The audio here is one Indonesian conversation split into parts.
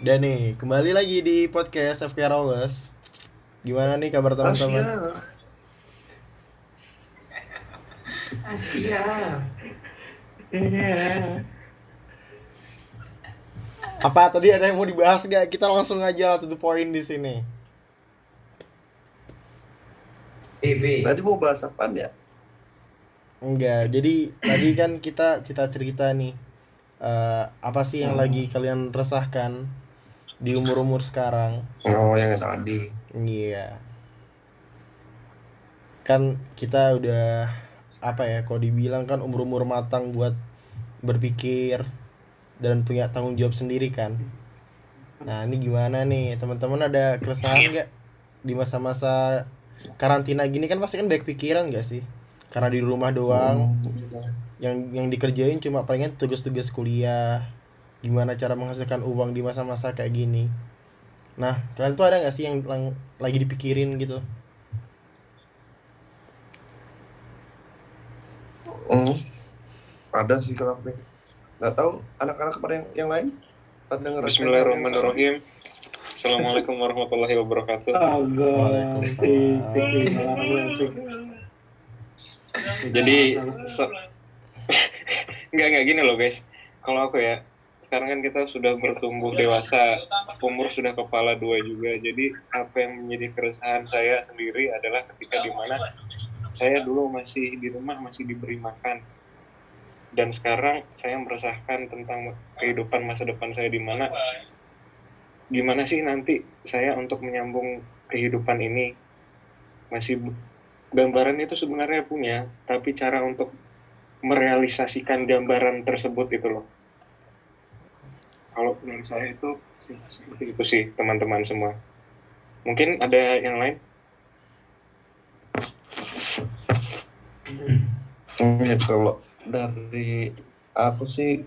Dan nih, kembali lagi di podcast FK Rollers. Gimana nih kabar teman-teman? Asia. Apa tadi ada yang mau dibahas gak? Kita langsung aja to the point di sini. BB. Tadi mau bahas apa ya? Enggak, jadi tadi kan kita cerita-cerita nih eh, apa sih yang lagi kalian resahkan di umur-umur sekarang? Oh yang tadi. Iya. Kan kita udah apa ya, kalau dibilang kan umur-umur matang buat berpikir dan punya tanggung jawab sendiri kan. Nah, ini gimana nih? Teman-teman ada keresahan nggak di masa-masa karantina gini kan pasti kan banyak pikiran gak sih? Karena di rumah doang, yang yang dikerjain cuma palingan tugas-tugas kuliah. Gimana cara menghasilkan uang di masa-masa kayak gini? Nah, kalian tuh ada nggak sih yang lang- lagi dipikirin gitu? Hmm. Ada sih kalau aku. Nggak tahu anak-anak pada yang, yang lain? Pada Bismillahirrahmanirrahim. Assalamualaikum warahmatullahi wabarakatuh. Jadi nggak nggak gini loh guys. Kalau aku ya, sekarang kan kita sudah bertumbuh dewasa, umur sudah kepala dua juga. Jadi apa yang menjadi keresahan saya sendiri adalah ketika di mana saya dulu masih di rumah masih diberi makan dan sekarang saya merasakan tentang kehidupan masa depan saya di mana gimana sih nanti saya untuk menyambung kehidupan ini masih gambaran itu sebenarnya punya tapi cara untuk merealisasikan gambaran tersebut itu loh. Kalau menurut saya itu seperti itu sih teman-teman semua. Mungkin ada yang lain? Ya, kalau dari aku sih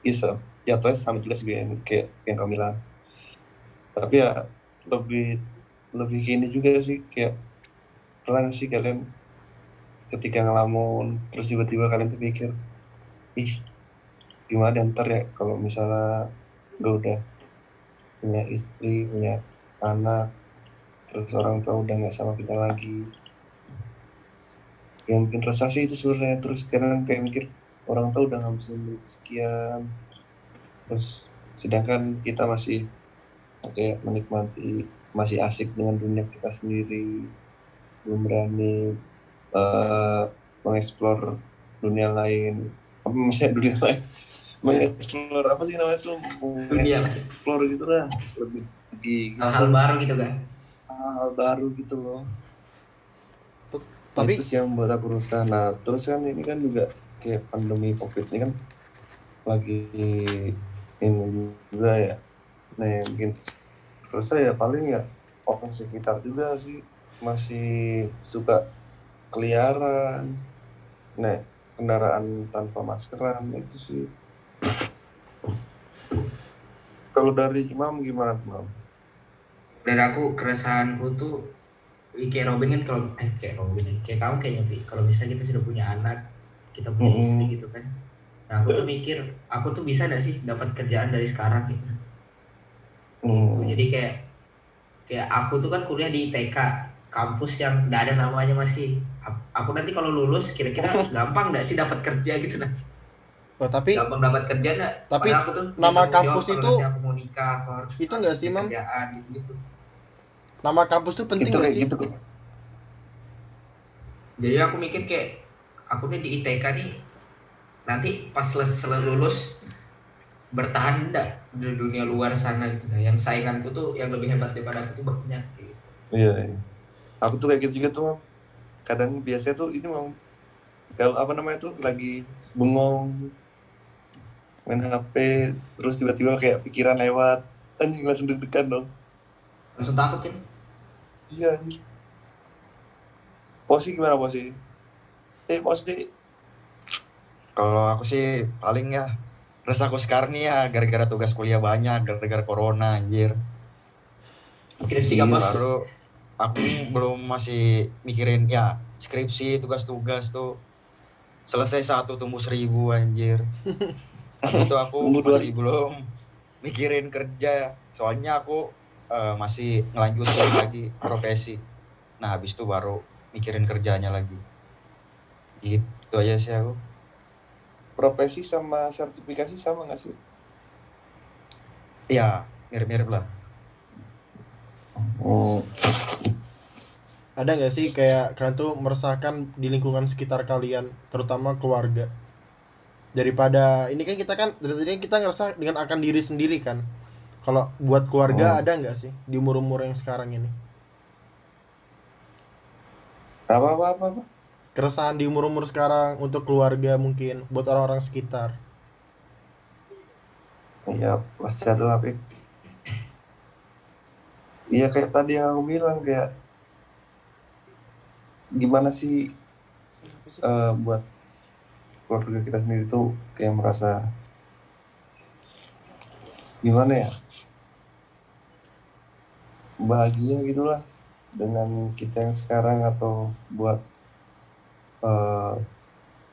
bisa. Jatuhnya sama juga sih yang kayak yang kamu. Tapi ya lebih lebih gini juga sih kayak pernah nggak sih kalian. Ketika ngelamun terus tiba-tiba kalian tuh pikir ih gimana ntar ya kalau misalnya gue udah punya istri punya anak terus orang tua udah nggak sama kita lagi. Yang bikin resah sih itu sebenarnya. Terus kadang kayak mikir orang tua udah ngabisin duit sekian. Terus sedangkan kita masih kayak menikmati masih asik dengan dunia kita sendiri belum berani eh, mengeksplor dunia lain. Apa misalnya dunia lain? Mengeksplor apa sih namanya tuh? Dunia. mengeksplor gitu lah. Lebih di Hal-hal baru gitu kan. hal baru gitu loh. Tapi itu sih yang buat aku rusak. Nah terus kan ini kan juga kayak pandemi covid ini kan lagi ini juga ya. Nah yang bikin rusak ya paling ya orang sekitar juga sih masih suka keliaran nah kendaraan tanpa maskeran itu sih. Kalau dari imam gimana imam? Dan aku keresahanku tuh kayak Robin kan kalau eh kayak Robin ya, kayak kamu kayaknya kalau misalnya kita sudah punya anak kita punya Mm-mm. istri gitu kan. Nah aku tuh mikir aku tuh bisa gak sih dapat kerjaan dari sekarang gitu? Hmm. Tuh, jadi kayak kayak aku tuh kan kuliah di TK kampus yang nggak ada namanya masih aku nanti kalau lulus kira-kira gampang nggak sih dapat kerja gitu nah oh, tapi gampang dapat kerja nggak Tapi aku tuh nama kampus itu- aku mau nikah aku harus itu harus nggak sih, Mam? gitu gitu nama kampus tuh penting itu gak kayak sih? gitu jadi aku mikir kayak aku nih di ITK nih nanti pas sel- selesai lulus bertahan enggak di dunia luar sana gitu nah yang sainganku tuh yang lebih hebat daripada aku tuh banyak gitu. Iya, iya. Aku tuh kayak gitu juga tuh. Kadang biasanya tuh ini mau kalau apa namanya tuh lagi bengong main HP terus tiba-tiba kayak pikiran lewat anjing langsung deg-degan dong. langsung takut kan Iya. anjing. Posi gimana posi? Eh posi Kalau aku sih paling ya resahku sekarang nih ya gara-gara tugas kuliah banyak, gara-gara corona anjir. skripsi Iya, kampus Baru aku belum masih mikirin ya skripsi, tugas-tugas tuh. selesai satu tumbuh seribu anjir. Habis itu aku masih belum mikirin kerja. Soalnya aku eh, masih ngelanjutin lagi profesi. Nah habis itu baru mikirin kerjanya lagi. Gitu aja sih aku. Profesi sama sertifikasi sama nggak sih? ya mirip-mirip lah. Oh, Ada nggak sih kayak kalian tuh merasakan di lingkungan sekitar kalian, terutama keluarga. Daripada ini kan kita kan dari tadi kita ngerasa dengan akan diri sendiri kan. Kalau buat keluarga Oh. ada nggak sih di umur-umur yang sekarang ini? apa apa apa? apa? Keresahan di umur-umur sekarang untuk keluarga mungkin buat orang-orang sekitar. Iya pasti ada lah. Iya kayak tadi yang aku bilang kayak gimana sih eh, buat keluarga kita sendiri tuh kayak merasa gimana ya? Bahagia gitulah dengan kita yang sekarang atau buat eh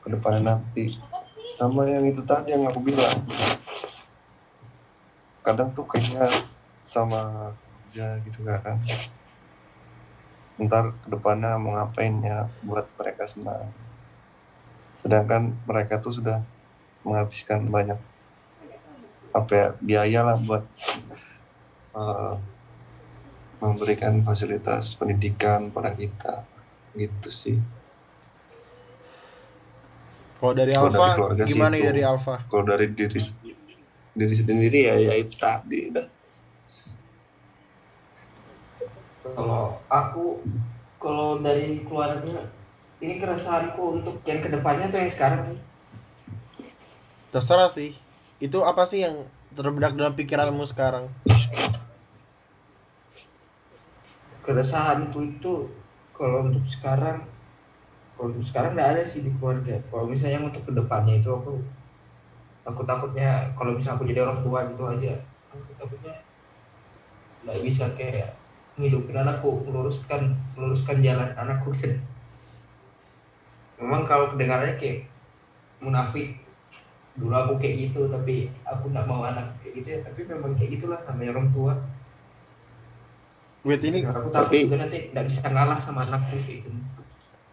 ke depannya nanti. Sama yang itu tadi yang aku bilang. Kadang tuh kayaknya sama ya gitu kan ntar ke depannya mau ngapain ya buat mereka senang sedangkan mereka tuh sudah menghabiskan banyak apa ya biaya lah buat eh, memberikan fasilitas pendidikan pada kita gitu sih Kalau dari Kalau Alfa dari sih gimana itu. dari Alfa? kalau dari diri diri sendiri ya ya itu tadi dah Kalau aku kalau dari keluarga ini keresahanku untuk yang ke depannya atau yang sekarang sih? Terserah sih. Itu apa sih yang terbedak dalam pikiranmu sekarang? Keresahanku itu kalau untuk sekarang kalau untuk sekarang nggak ada sih di keluarga. Kalau misalnya untuk ke depannya itu aku aku takutnya kalau misalnya aku jadi orang tua gitu aja, aku takutnya nggak bisa kayak ngidupin anakku, meluruskan meluruskan jalan anakku. Memang kalau kedengarannya kayak munafik. Dulu aku kayak gitu tapi aku nggak mau anak kayak gitu ya. Tapi memang kayak gitulah namanya orang tua. Wait ini aku takut Tapi- juga nanti nggak bisa ngalah sama anakku kayak gitu.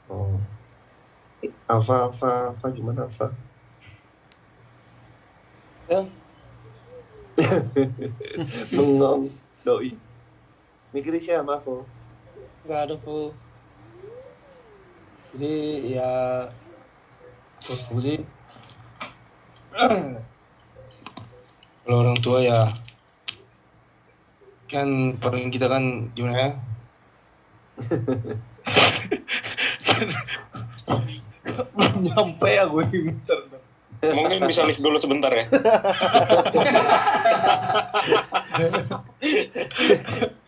Oh. Alfa Alfa Alfa gimana Alfa Ya. bengong doi mikirin siapa aku? Nggak ada bu. Jadi ya jadi kalau orang tua ya kan peran kita kan gimana ya? Belum nyampe ya gue bentar. Mungkin bisa lift dulu sebentar ya.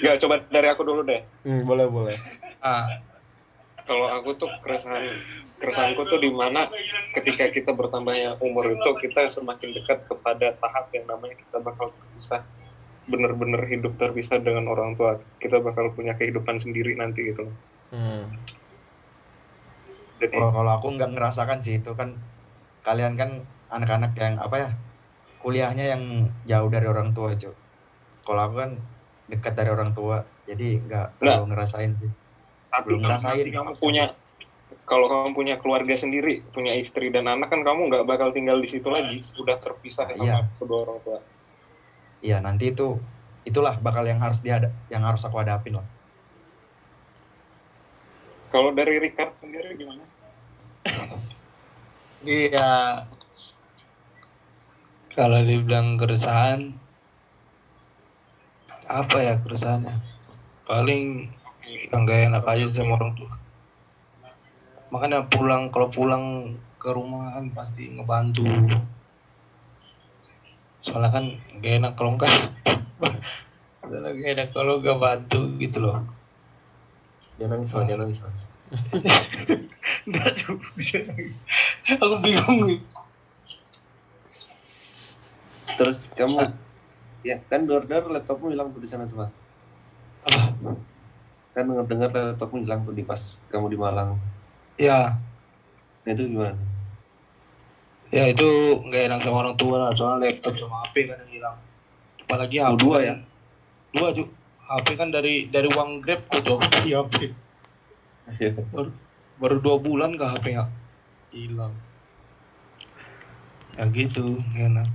Gak, coba dari aku dulu deh. hmm, boleh boleh. ah Kalau aku tuh keresahan keresahanku tuh di mana ketika kita bertambahnya umur itu kita semakin dekat kepada tahap yang namanya kita bakal terpisah bener-bener hidup terpisah dengan orang tua kita bakal punya kehidupan sendiri nanti gitu loh. Hmm. jadi kalau kalau aku nggak ngerasakan sih itu kan kalian kan anak-anak yang apa ya kuliahnya yang jauh dari orang tua cuy kalau aku kan dekat dari orang tua jadi nggak terlalu ngerasain sih tapi belum kalau ngerasain kamu maksudnya. punya kalau kamu punya keluarga sendiri punya istri dan anak kan kamu nggak bakal tinggal di situ lagi sudah terpisah sama Iya. kedua orang tua Iya nanti itu itulah bakal yang harus dihada yang harus aku hadapin lah kalau dari Ricard sendiri gimana Iya. Kalau dibilang keresahan, apa ya keresahannya? Paling yang gak enak aja sama orang tua. Makanya pulang kalau pulang ke rumah kan pasti ngebantu. Soalnya kan gak enak kalau enggak. Soalnya gak enak kalau gak bantu gitu loh. jangan nangis lah jangan nangis lah cuy, bisa Aku bingung nih. Terus kamu ya kan dor laptopmu hilang tuh di sana tuh. Apa? kan ngedengar laptopmu hilang tuh di pas kamu di Malang. ya Nah itu gimana? ya itu nggak enak sama orang tua lah soalnya laptop sama HP kan yang hilang apalagi Oh, HP dua kan- ya? dua tuh HP kan dari dari uang grab kok tuh di HP Iya. baru, baru dua bulan ke HP ya hilang ya gitu enak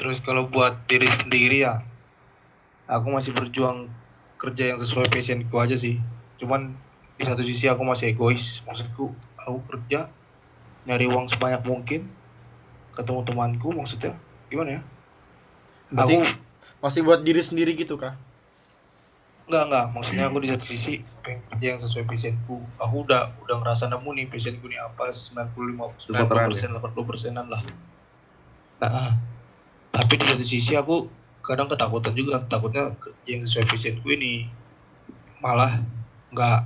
terus kalau buat diri sendiri ya aku masih berjuang kerja yang sesuai passionku aja sih cuman di satu sisi aku masih egois maksudku aku kerja nyari uang sebanyak mungkin ketemu temanku maksudnya gimana ya Berarti aku masih buat diri sendiri gitu kah? Enggak, enggak. Maksudnya aku di satu sisi pengen kerja yang sesuai passionku. Aku udah udah ngerasa nemu nih passionku nih apa 95 Kedokteran 90 persen, 80 persenan lah. Nah, tapi di satu sisi aku kadang ketakutan juga takutnya yang sesuai passionku ini malah nggak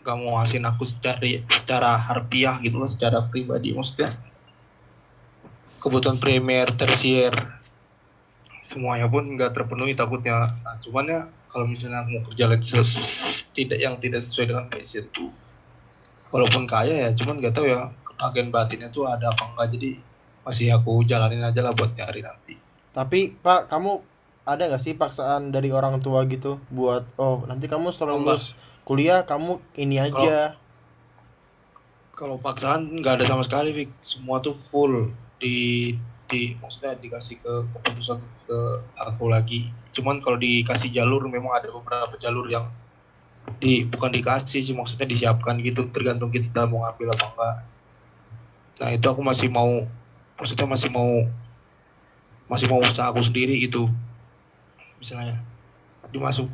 nggak mau ngasihin aku secara secara harfiah gitu loh secara pribadi. Maksudnya kebutuhan primer tersier semuanya pun nggak terpenuhi takutnya. Nah, cuman ya kalau misalnya mau kerja lagi tidak yang tidak sesuai dengan passion walaupun kaya ya cuman nggak tahu ya kebahagiaan batinnya tuh ada apa enggak jadi masih aku jalanin aja lah buat nyari nanti. Tapi Pak, kamu ada nggak sih paksaan dari orang tua gitu buat oh nanti kamu setelah lulus kuliah kamu ini aja. kalau paksaan nggak ada sama sekali Vic. semua tuh full. Di di maksudnya dikasih ke keputusan ke aku lagi. Cuman kalau dikasih jalur memang ada beberapa jalur yang di bukan dikasih sih maksudnya disiapkan gitu. Tergantung kita mau ngambil apa enggak. Nah itu aku masih mau maksudnya masih mau masih mau usaha aku sendiri gitu misalnya. Dimasuk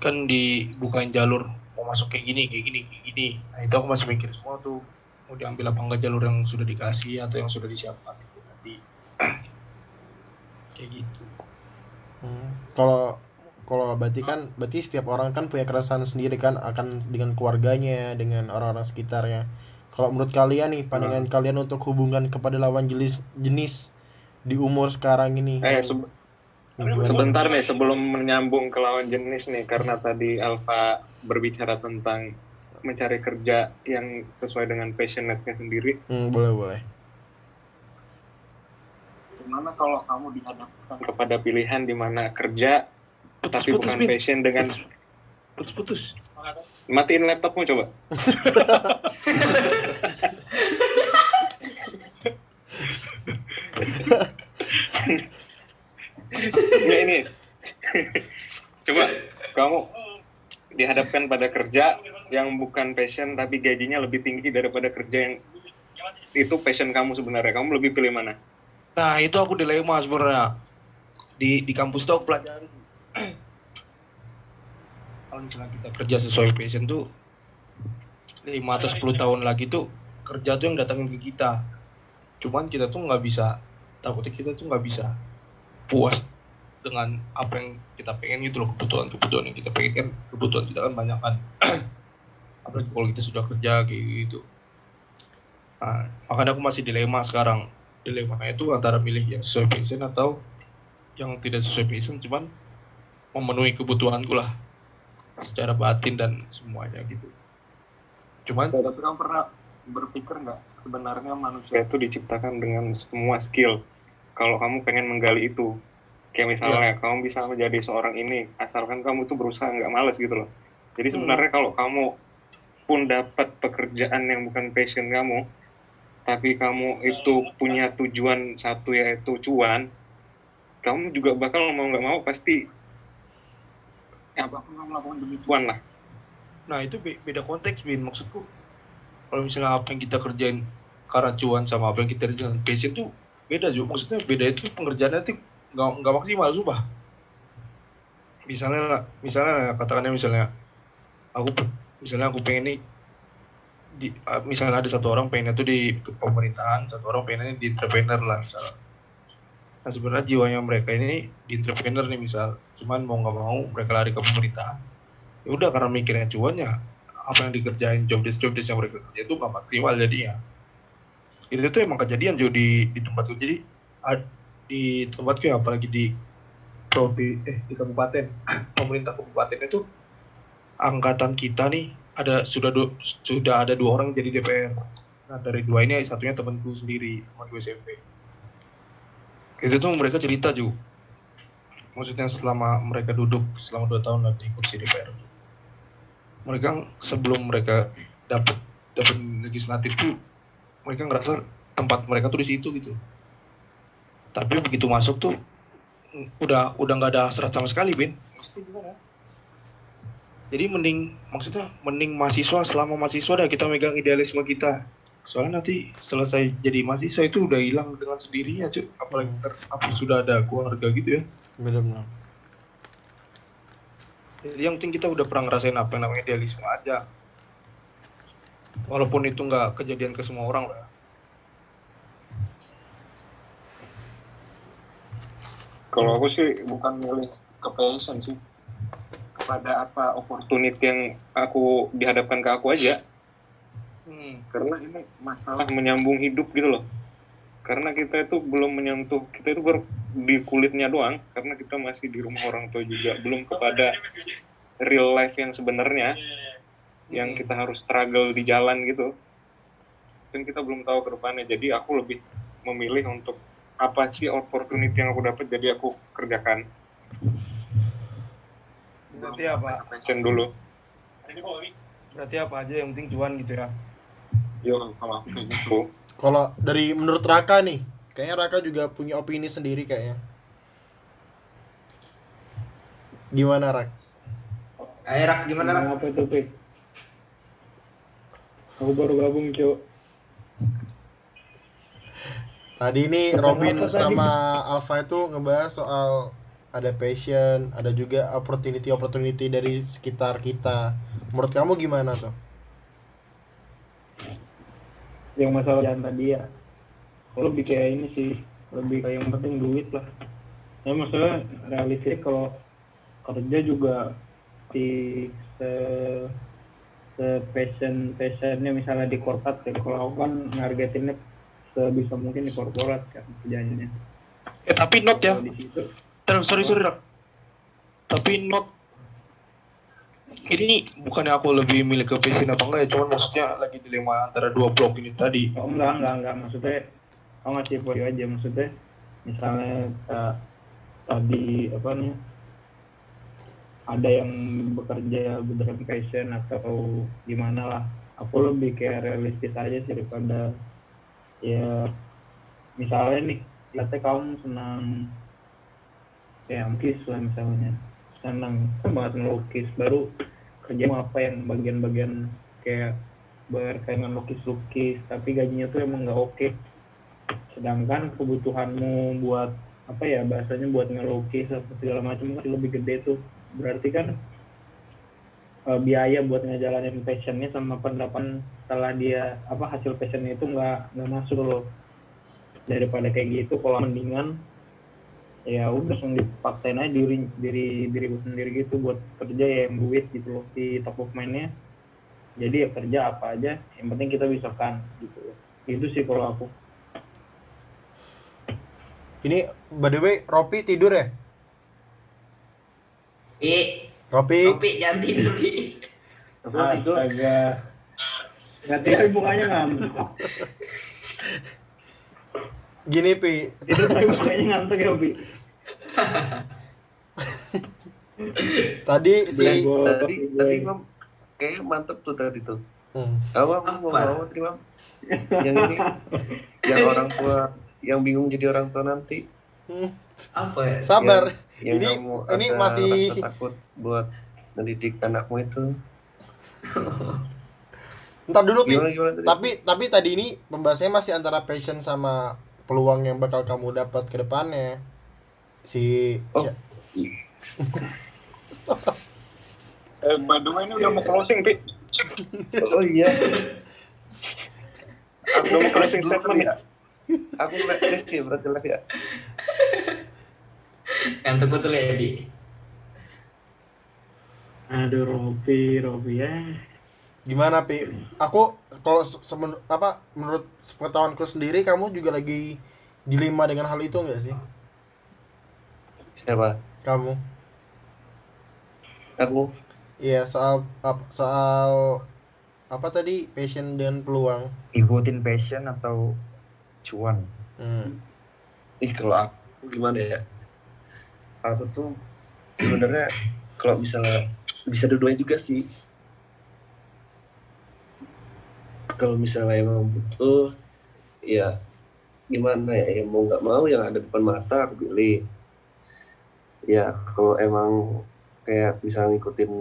kan dibukain jalur mau masuk kayak gini kayak gini kayak gini. Nah itu aku masih mikir semua tuh mau diambil apa enggak jalur yang sudah dikasih atau yang sudah disiapkan itu nanti. Kayak gitu. Hmm, Kalau kalau berarti kan berarti setiap orang kan punya keresahan sendiri kan akan dengan keluarganya, dengan orang-orang sekitarnya. Kalau menurut kalian nih pandangan kalian untuk hubungan kepada lawan jenis jenis di umur sekarang ini. Eh, gimana? sebentar nih sebelum menyambung ke lawan jenis nih karena tadi Alfa berbicara tentang mencari kerja yang sesuai dengan passionate-nya sendiri. Hmm, boleh boleh. Gimana kalau kamu dihadapkan kepada pilihan di mana kerja tapi putus bukan passion dengan putus putus matiin laptopmu coba. Nggak ini. Coba kamu dihadapkan pada kerja yang bukan passion tapi gajinya lebih tinggi daripada kerja yang itu passion kamu sebenarnya. Kamu lebih pilih mana? nah itu aku dilema sebenarnya di di kampus tuh aku pelajari kalau misalnya kita kerja sesuai passion tuh 5 atau 10 tahun lagi tuh kerja tuh yang datangin ke kita cuman kita tuh nggak bisa takutnya kita tuh nggak bisa puas dengan apa yang kita pengen gitu loh kebutuhan-kebutuhan yang kita pengen. Kan kebutuhan kita kan banyak kan. Apalagi kalau kita sudah kerja kayak gitu. Nah, makanya aku masih dilema sekarang. Dilemanya itu antara milih yang sesuai passion atau yang tidak sesuai passion cuman memenuhi kebutuhanku lah. Secara batin dan semuanya gitu. Cuman Tapi kamu pernah berpikir nggak sebenarnya manusia itu diciptakan dengan semua skill. Kalau kamu pengen menggali itu, kayak misalnya kamu bisa menjadi seorang ini, asalkan kamu tuh berusaha nggak males gitu loh. Jadi sebenarnya kalau kamu pun dapat pekerjaan yang bukan passion kamu, tapi kamu itu punya tujuan satu yaitu cuan, kamu juga bakal mau nggak mau pasti ya apa pun kamu lakukan demi cuan lah. nah itu be- beda konteks bin maksudku kalau misalnya apa yang kita kerjain karena cuan sama apa yang kita kerjain passion tuh beda juga maksudnya beda itu pengerjaannya tuh nggak nggak maksimal sumpah. Misalnya misalnya katakannya misalnya aku misalnya aku pengen nih di, misalnya ada satu orang pengennya tuh di pemerintahan satu orang pengennya di entrepreneur lah misalnya nah sebenarnya jiwanya mereka ini di entrepreneur nih misal. Cuman mau nggak mau mereka lari ke pemerintahan. Ya udah karena mikirnya cuannya apa yang dikerjain job desk job desk yang mereka kerja itu nggak maksimal jadinya. Itu tuh emang kejadian juga di di tempatku jadi ad- di tempatku ya apalagi di provinsi eh di kabupaten pemerintah kabupaten itu angkatan kita nih ada sudah du- sudah ada dua orang jadi DPR. Nah dari dua ini satunya temanku sendiri temanku SMP. Itu tuh mereka cerita juga. Maksudnya selama mereka duduk selama dua tahun lah di kursi DPR. Mereka sebelum mereka dapat dapat legislatif tuh mereka ngerasa tempat mereka tuh di situ gitu. Tapi begitu masuk tuh udah udah nggak ada hasrat sama sekali. Maksudnya gimana? Jadi mending maksudnya mending mahasiswa selama mahasiswa dah kita megang idealisme kita. Soalnya nanti selesai jadi mahasiswa itu udah hilang dengan sendirinya, cuy. Apalagi ntar apa sudah ada keluarga gitu ya. bener-bener Jadi yang penting kita udah pernah ngerasain apa yang namanya idealisme aja. Walaupun itu nggak kejadian ke semua orang lah. Kalau aku sih bukan milih ke passion sih. Kepada apa opportunity yang aku dihadapkan ke aku aja. Hmm. Karena ini masalah menyambung hidup gitu loh. Karena kita itu belum menyentuh, kita itu baru di kulitnya doang. Karena kita masih di rumah orang tua juga. Belum kepada real life yang sebenarnya. Yang kita harus struggle di jalan gitu. Dan kita belum tahu ke depannya. Jadi aku lebih memilih untuk apa sih opportunity yang aku dapat jadi aku kerjakan Berarti apa? passion dulu Berarti apa aja yang penting cuan gitu ya. yo kalau aku kayak gitu kalau dari menurut Raka nih kayaknya Raka juga punya opini sendiri kayaknya gimana Rak Ayo Rak, gimana Rak? Apa itu? Aku baru gabung, Cuk. Tadi ini Robin sama Alfa itu ngebahas soal ada passion, ada juga opportunity-opportunity dari sekitar kita. Menurut kamu gimana tuh? Yang masalah jalan tadi ya. Lebih kayak ini sih. Lebih kayak yang penting duit lah. Ya masalah realistik kalau kerja juga di se se passion passionnya misalnya di korporat ya kalau aku kan ngargetinnya sebisa mungkin di korporat kan kerjanya. Eh tapi not ya. Kalau di situ. Terus sorry sorry Rak. Tapi not ini bukannya aku lebih milih ke passion apa enggak ya? Cuman maksudnya lagi dilema antara dua blok ini tadi. Oh enggak enggak enggak. Maksudnya oh ngasih poin aja. Maksudnya misalnya eh, tadi apa nih ada yang bekerja berdasarkan passion atau gimana lah. Aku lebih kayak realistis aja sih daripada ya misalnya nih lihatnya kamu senang kayak melukis lah misalnya senang banget melukis baru kerja mau apa yang bagian-bagian kayak berkaitan lukis-lukis tapi gajinya tuh emang nggak oke. Sedangkan kebutuhanmu buat apa ya bahasanya buat ngelukis apa segala macam kan lebih gede tuh. Berarti kan eh, biaya buat ngejalanin passionnya sama pendapatan setelah dia apa hasil passionnya itu nggak nggak masuk loh. Daripada kayak gitu kalau mendingan ya udah langsung dipaksain aja diri diri diri gue sendiri gitu buat kerja ya yang duit gitu loh di top of mind-nya. Jadi ya kerja apa aja yang penting kita bisa kan gitu. Loh itu sih kalau aku. Ini by the way Ropi tidur ya? I, Ropi, Topi jangan tidur I. astaga. Nggak tidur mukanya ngantuk gini Pi, itu tapi mukanya ngantuk ya Bi tadi si tadi tadi mam kayaknya mantep tuh tadi tuh. Hmm. apa mau Apa? mau terima yang ini yang orang tua yang bingung jadi orang tua nanti. Hmm, Apa ya? sabar. Yang Ini kamu ini ada masih rasa takut buat mendidik anakmu itu? Ntar dulu Pi. gimana gimana tadi? Tapi tapi tadi ini pembahasannya masih antara passion sama peluang yang bakal kamu dapat ke depannya. Si Oh. si- eh by the way ini udah mau closing pi. Oh iya. Udah mau closing statement ya aku live live ya berarti live ya Ngantuk betul ya Di. aduh Robi Robi ya gimana Pi? Aku kalau se- semen- apa menurut sepengetahuanku sendiri kamu juga lagi dilema dengan hal itu enggak sih? siapa kamu Aku iya soal soal apa tadi passion dan peluang ikutin passion atau cuan hmm. ih kalau aku gimana ya aku tuh sebenarnya kalau misalnya bisa dua-duanya juga sih. Kalau misalnya emang butuh ya gimana ya, ya mau nggak mau yang ada depan mata aku pilih. Ya kalau emang kayak misalnya ngikutin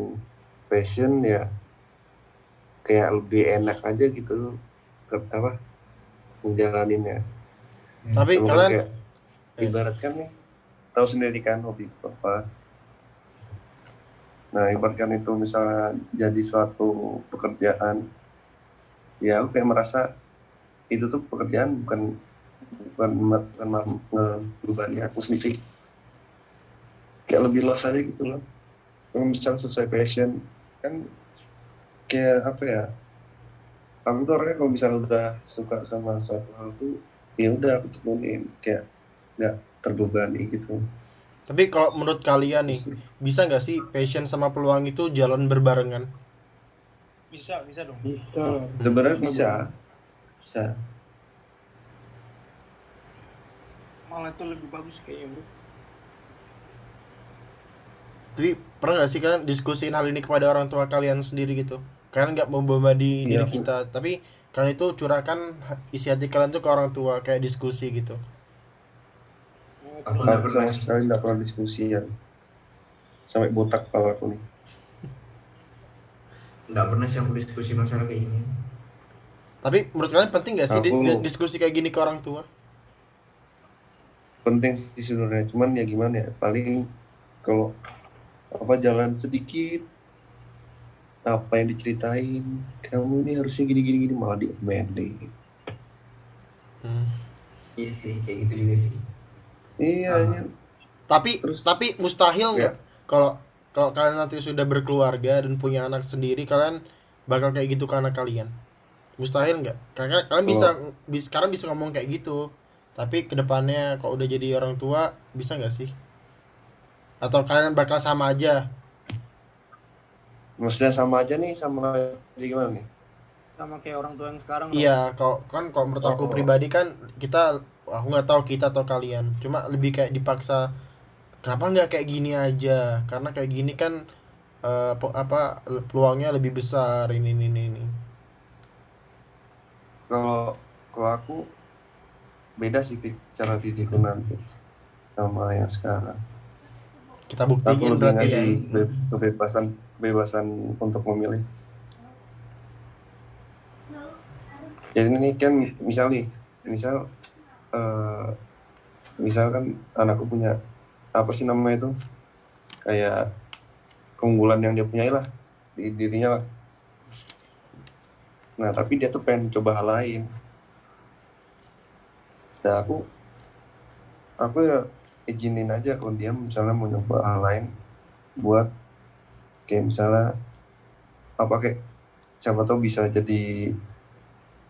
passion ya kayak lebih enak aja gitu ke, apa menjalaninnya tapi kalian kayak ibaratkan nih tahu sendiri kan hobi apa. Nah ibaratkan itu misalnya jadi suatu pekerjaan ya aku kayak merasa itu tuh pekerjaan bukan bukan bukan ngebebani aku sendiri. Kayak lebih luas aja gitu loh. Misalnya sesuai passion kan kayak apa ya aku tuh orangnya kalau misalnya udah suka sama suatu hal tuh ya udah aku tekunin kayak nggak terbebani gitu. Tapi kalau menurut kalian nih bisa nggak sih passion sama peluang itu jalan berbarengan? Bisa, bisa dong. bisa. Sebenarnya bisa. bisa. Malah itu lebih bagus kayaknya, Bro. tapi pernah nggak sih kalian diskusiin hal ini kepada orang tua kalian sendiri gitu? Kalian nggak membebani diri Iya, aku- kita tapi kalian itu curahkan isi hati kalian tuh ke orang tua kayak diskusi gitu Aku nggak pernah. sama sekali nggak pernah diskusi ya. Sampai botak kepala aku nih. Nggak pernah sih aku diskusi masalah kayak gini. Tapi menurut kalian penting nggak sih di- Aku- di- diskusi kayak gini ke orang tua? Penting sih sebenarnya cuman ya gimana ya paling kalau apa jalan sedikit apa yang diceritain kamu ini harusnya gini gini gini malah diomelin Hmm. iya sih kayak gitu juga sih iya ini tapi Terus- tapi mustahil Ya. nggak kalau kalau kalian nanti sudah berkeluarga dan punya anak sendiri kalian bakal kayak gitu ke anak kalian. Mustahil nggak? Karena kalian bisa bis, sekarang bisa ngomong kayak gitu. Tapi ke depannya kalau udah jadi orang tua bisa nggak sih? Atau kalian bakal sama aja? Maksudnya sama aja nih sama aja gimana nih? Sama kayak orang tua yang sekarang iya kalau kan kalau menurut aku Oh. pribadi kan kita aku nggak tahu kita atau kalian. Cuma lebih kayak dipaksa kenapa nggak kayak gini aja? Karena kayak gini kan pe- apa peluangnya lebih besar ini ini ini, ini. kalau kalau aku beda sih cara didikku nanti sama yang sekarang. Kita aku buktiin lebih berarti ya. ngasih be- kebebasan kebebasan untuk memilih. Jadi ini kan misal nih misal eh misal kan anakku punya apa sih namanya itu? Kayak keunggulan yang dia punyai lah di dirinya lah. Nah tapi dia tuh pengen coba hal lain. Nah aku aku ya izinin aja kalau dia misalnya mau nyoba hal lain buat kayak misalnya apa kayak siapa tahu bisa jadi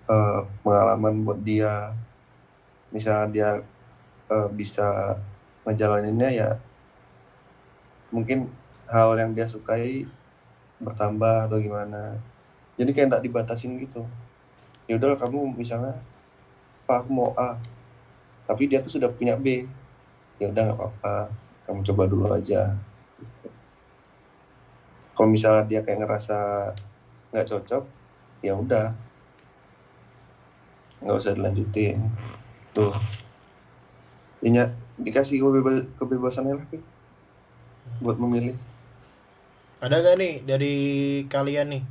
eh, pengalaman buat dia misalnya dia eh, bisa ngejalaninnya ya mungkin hal yang dia sukai bertambah atau gimana. Jadi kayak nggak dibatasin gitu. Ya udah kamu misalnya pak mau A. Tapi dia tuh sudah punya B. Ya udah nggak apa-apa. Kamu coba dulu aja. Kalau misalnya dia kayak ngerasa nggak cocok ya udah. Nggak usah dilanjutin tuh Inya, dikasih kebeba- kebebasannya lah Pi, buat memilih. Ada gak nih dari kalian nih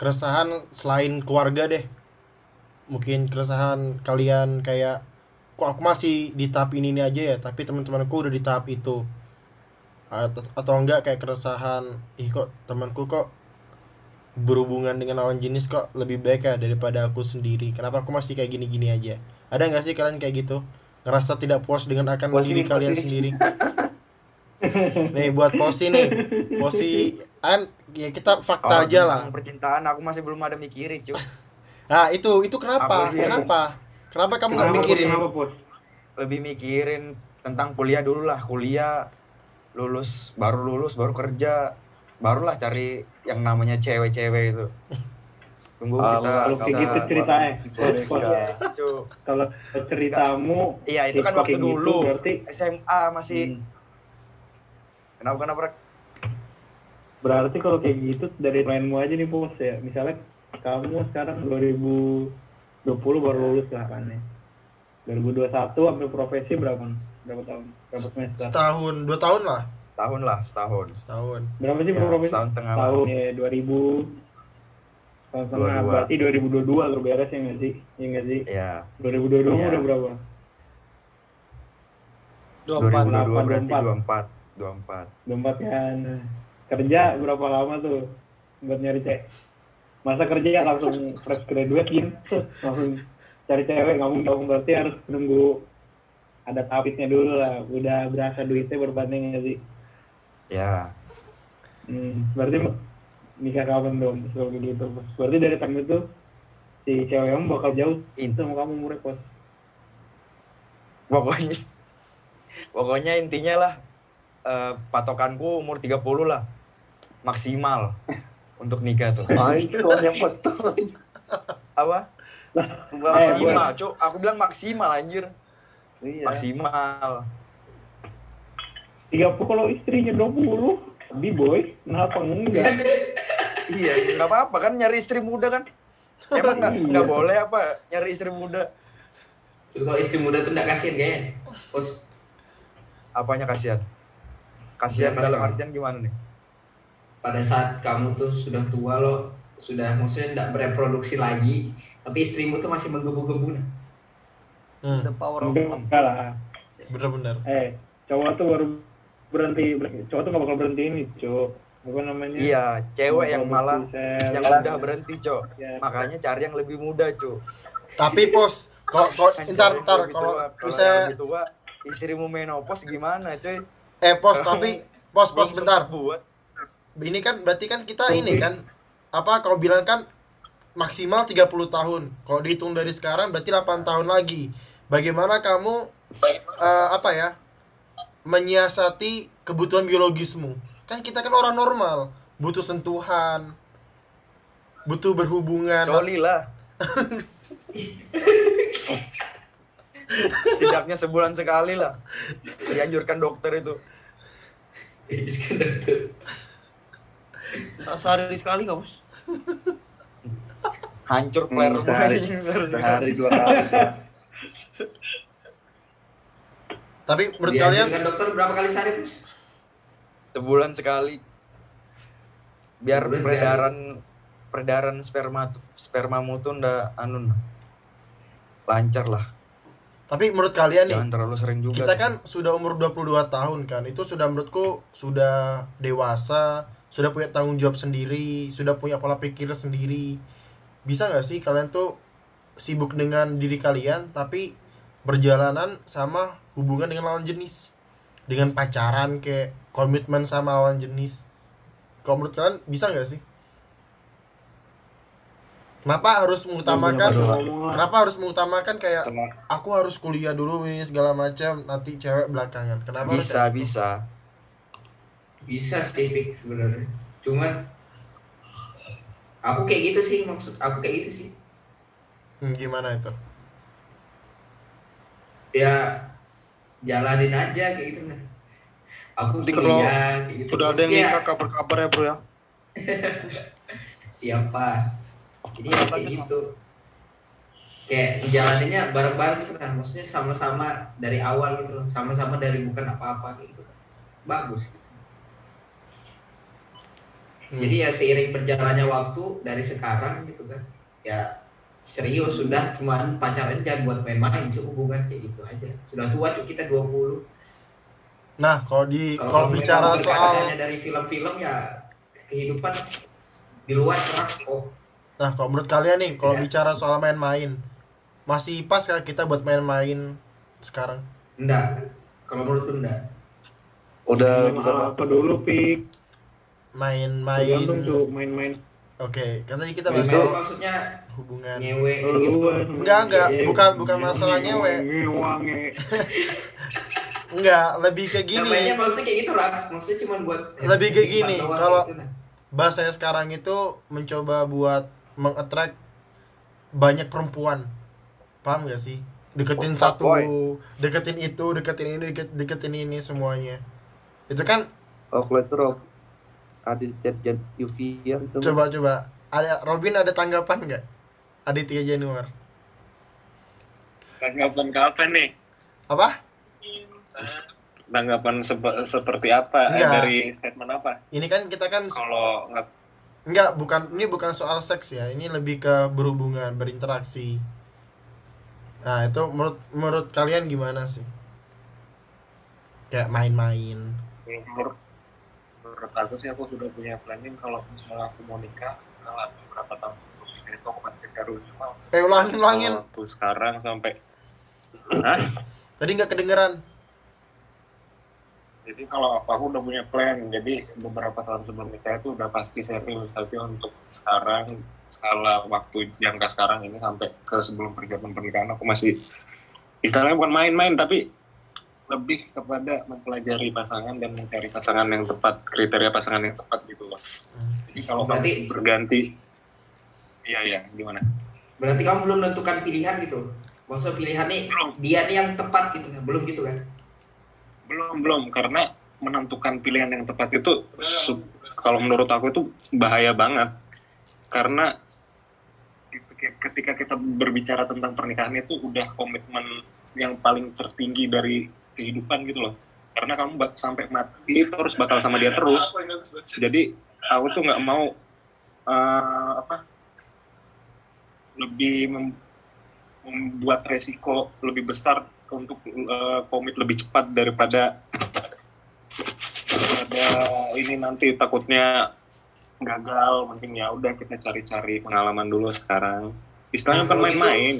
keresahan selain keluarga deh? Mungkin keresahan kalian kayak kok aku masih di tahap ini, ini aja ya tapi teman-temanku udah di tahap itu. Atau, atau enggak kayak keresahan ih kok temanku kok berhubungan dengan lawan jenis kok lebih baik ya daripada aku sendiri? Kenapa aku masih kayak gini-gini aja ada nggak sih kalian kayak gitu? Ngerasa tidak puas dengan akan Puas diri kalian sendiri? Nih buat posi nih. Posi kan ya kita fakta Kalau aja lah. percintaan aku masih belum ada mikirin cuy nah itu itu kenapa? Aku kenapa? Kenapa kamu nggak mikirin? Kenapa, Pos? lebih mikirin tentang kuliah dulu lah. Kuliah lulus baru lulus baru kerja. Barulah cari yang namanya cewek-cewek itu tunggu kita Allah, Kalau kayak gitu ceritanya, kalau ceritamu iya itu kan waktu gitu, dulu berarti SMA masih Hmm. kenapa kenapa Rek? Berarti kalau kayak gitu dari mainmu aja nih bos ya. Misalnya kamu sekarang 2020 baru lulus lah kan ya. 2021 ambil profesi berapa? Berapa tahun? Berapa semester? Setahun, dua tahun lah. tahun lah setahun Setahun. Berapa sih Ya, profesi? setahun tengah. Tahun ya 2000 tahun setengah 22. berarti 2022 lo beres ya nggak sih? Iya nggak sih? ya 2022 Iya. udah berapa? 2022 24. berarti 24 24 24 kan. Kerja berapa lama tuh buat nyari cewek? Masa kerja langsung fresh graduate gitu? Langsung cari cewek nggak mungkin dong berarti harus nunggu ada tahapnya dulu lah. Udah berasa duitnya berbanding nggak sih? ya Hmm, berarti nikah kapan dong? Kalau gitu. Berarti dari tahun itu si cewek kamu bakal jauh In- sama kamu umurnya pos. pokoknya pokoknya intinya lah eh, patokanku umur 30 lah maksimal untuk nikah tuh Ah, itu yang tuh. apa Eh, maksimal cuk aku bilang maksimal anjir Iya. maksimal 30 kalau istrinya 20 lebih boy, kenapa enggak? Iya nggak apa-apa kan nyari istri muda kan emang nggak Iya. nggak boleh apa nyari istri muda kalau istri muda tuh nggak kasihan kayaknya. Bos, apanya kasihan kasihan Iya, pas dalam kamu. artian gimana nih pada saat kamu tuh sudah tua lo sudah maksudnya nggak bereproduksi lagi, tapi istrimu tuh masih menggebu-gebu nah. Hmm, The power of Enggak lah. bener-bener. Eh, cowok tuh baru berhenti, ber- cowok tuh gak bakal berhenti ini, cowok. Apa namanya? iya cewek yang malah Sel- yang udah berhenti cok Ya. makanya cari yang lebih muda cok Tapi pos, kok kok Kan ntar ntar kalau bisa tua istrimu menopause gimana coy eh pos tapi pos pos bentar. buat Ini kan berarti kan kita ini kan apa kau bilang kan maksimal 30 tahun. Kalau dihitung dari sekarang berarti 8 tahun lagi. Bagaimana kamu eh, apa ya? menyiasati kebutuhan biologismu? Kan kita kan orang normal, butuh sentuhan, butuh berhubungan. Coli lah setidaknya sebulan sekali lah dianjurkan dokter itu sehari sekali nggak bos? hancur Hmm, player sehari, sehari dua kali. ya. Tapi menurut kalian dokter berapa kali sehari bos? Sebulan sekali. Biar Sebulan peredaran peredaran sperma spermamu tuh ndak anu lancar lah. Tapi menurut kalian nih jangan terlalu sering juga kita kan sudah umur 22 tahun kan itu sudah menurutku sudah dewasa sudah punya tanggung jawab sendiri sudah punya pola pikir sendiri. Bisa nggak sih kalian tuh sibuk dengan diri kalian tapi berjalanan sama hubungan dengan lawan jenis dengan pacaran kayak komitmen sama lawan jenis. Kalau menurut kalian bisa nggak sih? Kenapa harus mengutamakan kenapa harus mengutamakan kayak aku harus kuliah dulu ini segala macam nanti cewek belakangan. Kenapa harus bisa gitu? bisa. Bisa sih sebenarnya. Cuman aku kayak gitu sih maksud aku kayak gitu sih. Hmm, gimana itu? Ya jalanin aja kayak gitu nah. Aku Nanti kalau kuliah kayak gitu. Sudah ada yang ya, kabar-kabar ya bro ya. siapa jadi ya kayak gitu kayak jalaninnya bareng-bareng gitu kan maksudnya sama-sama dari awal gitu loh sama-sama dari bukan apa-apa kayak gitu bagus gitu. Hmm. jadi ya seiring berjalannya waktu dari sekarang gitu kan ya serius sudah. Cuman pacaran jangan buat main-main cukup hubungan kayak gitu aja. Sudah tua cuy kita 20 nah kalau di kalau bicara soal dari film-film ya kehidupan di luar keras kok. Nah kalau menurut kalian nih kalau Ya. bicara soal main-main masih pas kan kita buat main-main sekarang? Enggak kalau menurutku enggak udah apa dulu, Pik? main-main. Main-main. Oke kan tadi kita bahas maksudnya hubungan. nyewe gitu. kan. enggak enggak. Bukan bukan masalah nyewe enggak lebih kayak namanya gini maksudnya kayak gitu lah maksudnya cuma buat Lebih kayak gini, kalau- gitu, bahasanya sekarang itu mencoba buat mengattract banyak perempuan. Paham gak sih? Deketin satu deketin itu deketin ini deket, deketin ini semuanya. Itu kan Oh. Aditya Jan Yuvia itu. coba coba ada Robin ada tanggapan nggak Aditya Januar Tanggapan ke apa nih? apa Tanggapan sep- seperti apa? Eh, dari statement apa? ini kan kita kan Kalau nggak Enggak, bukan ini bukan soal seks ya. Ini lebih ke berhubungan, berinteraksi. Nah, itu menurut menurut kalian gimana sih? Kayak main-main. menurut aku sih aku sudah punya planning kalau misalnya aku mau nikah kalau berapa tahun sebelum nikah itu aku pasti Eh, ulangin, ulangin. waktu sekarang sampai Hah? Tadi nggak kedengeran. jadi kalau aku, aku udah punya plan jadi beberapa tahun sebelum nikah itu udah pasti serius tapi untuk sekarang skala waktu jangka sekarang ini sampai ke sebelum persiapan pernikahan aku masih istilahnya bukan main-main tapi lebih kepada mempelajari pasangan dan mencari pasangan yang tepat kriteria pasangan yang tepat gitu loh. Jadi kalau Berarti- kamu berganti iya iya gimana? Berarti kamu belum menentukan pilihan gitu? Maksudnya pilihan nih Belum. dia nih yang tepat gitu nah. belum gitu kan? Belum belum karena menentukan pilihan yang tepat itu kalau menurut aku itu bahaya banget. Karena ketika kita berbicara tentang pernikahan itu udah komitmen yang paling tertinggi dari kehidupan gitu loh. Karena kamu bak- sampai mati terus bakal sama dia terus. Jadi aku tuh nggak mau eh, apa lebih mem- membuat resiko lebih besar untuk eh, komit lebih cepat daripada daripada ini nanti takutnya gagal. Mending ya udah kita cari-cari pengalaman dulu sekarang. Istilahnya Nah, gitu- main-main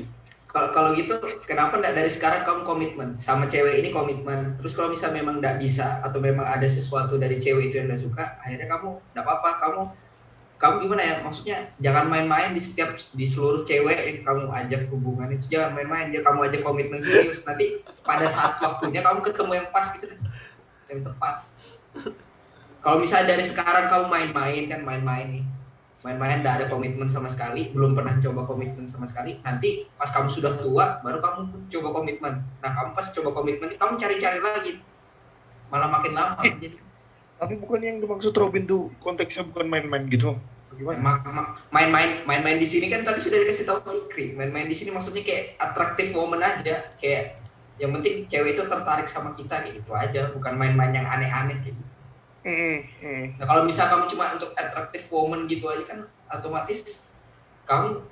kalau gitu kenapa enggak dari sekarang kamu komitmen? Sama cewek ini komitmen. Terus kalau misalnya memang enggak bisa atau memang ada sesuatu dari cewek itu yang enggak suka akhirnya kamu enggak apa-apa. Kamu kamu gimana ya? Maksudnya jangan main-main di setiap di seluruh cewek yang kamu ajak hubungan itu. Jangan main-main dia kamu ajak komitmen serius. Nanti pada saat waktunya kamu ketemu yang pas gitu. Yang tepat. Kalau misalnya dari sekarang kamu main-main kan main-main nih main-main nggak ada komitmen sama sekali belum pernah coba komitmen sama sekali. Nanti pas kamu sudah tua baru kamu coba komitmen. Nah kamu pas coba komitmen kamu cari-cari lagi. Malah makin lama. Jadi Tapi bukan yang dimaksud Robin tuh konteksnya bukan main-main gitu. Ma- main-main main-main di sini kan tadi sudah dikasih tahu Fikri. Main-main di sini maksudnya kayak atraktif woman aja. Kayak yang penting cewek itu tertarik sama kita kayak gitu aja. Bukan main-main yang aneh-aneh kayak gitu. Nah kalau misal kamu cuma untuk attractive woman gitu aja kan otomatis kamu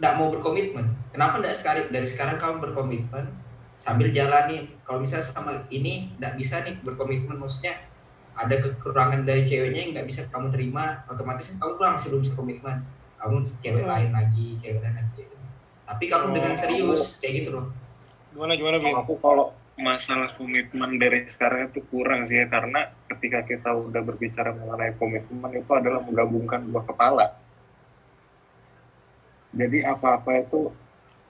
tidak mau berkomitmen. Kenapa tidak sekali dari sekarang kamu berkomitmen sambil jalanin. Kalau misal sama ini tidak bisa nih berkomitmen, maksudnya ada kekurangan dari ceweknya yang nggak bisa kamu terima, otomatis kan kamu pulang masih belum bisa komitmen. Kamu cewek lain lagi, cewek lain lagi. Tapi kamu dengan serius kayak gitu loh. Gimana gimana kalau aku kalau masalah komitmen dari sekarang itu kurang sih ya karena ketika kita udah berbicara mengenai komitmen itu adalah menggabungkan dua kepala. Jadi apa-apa itu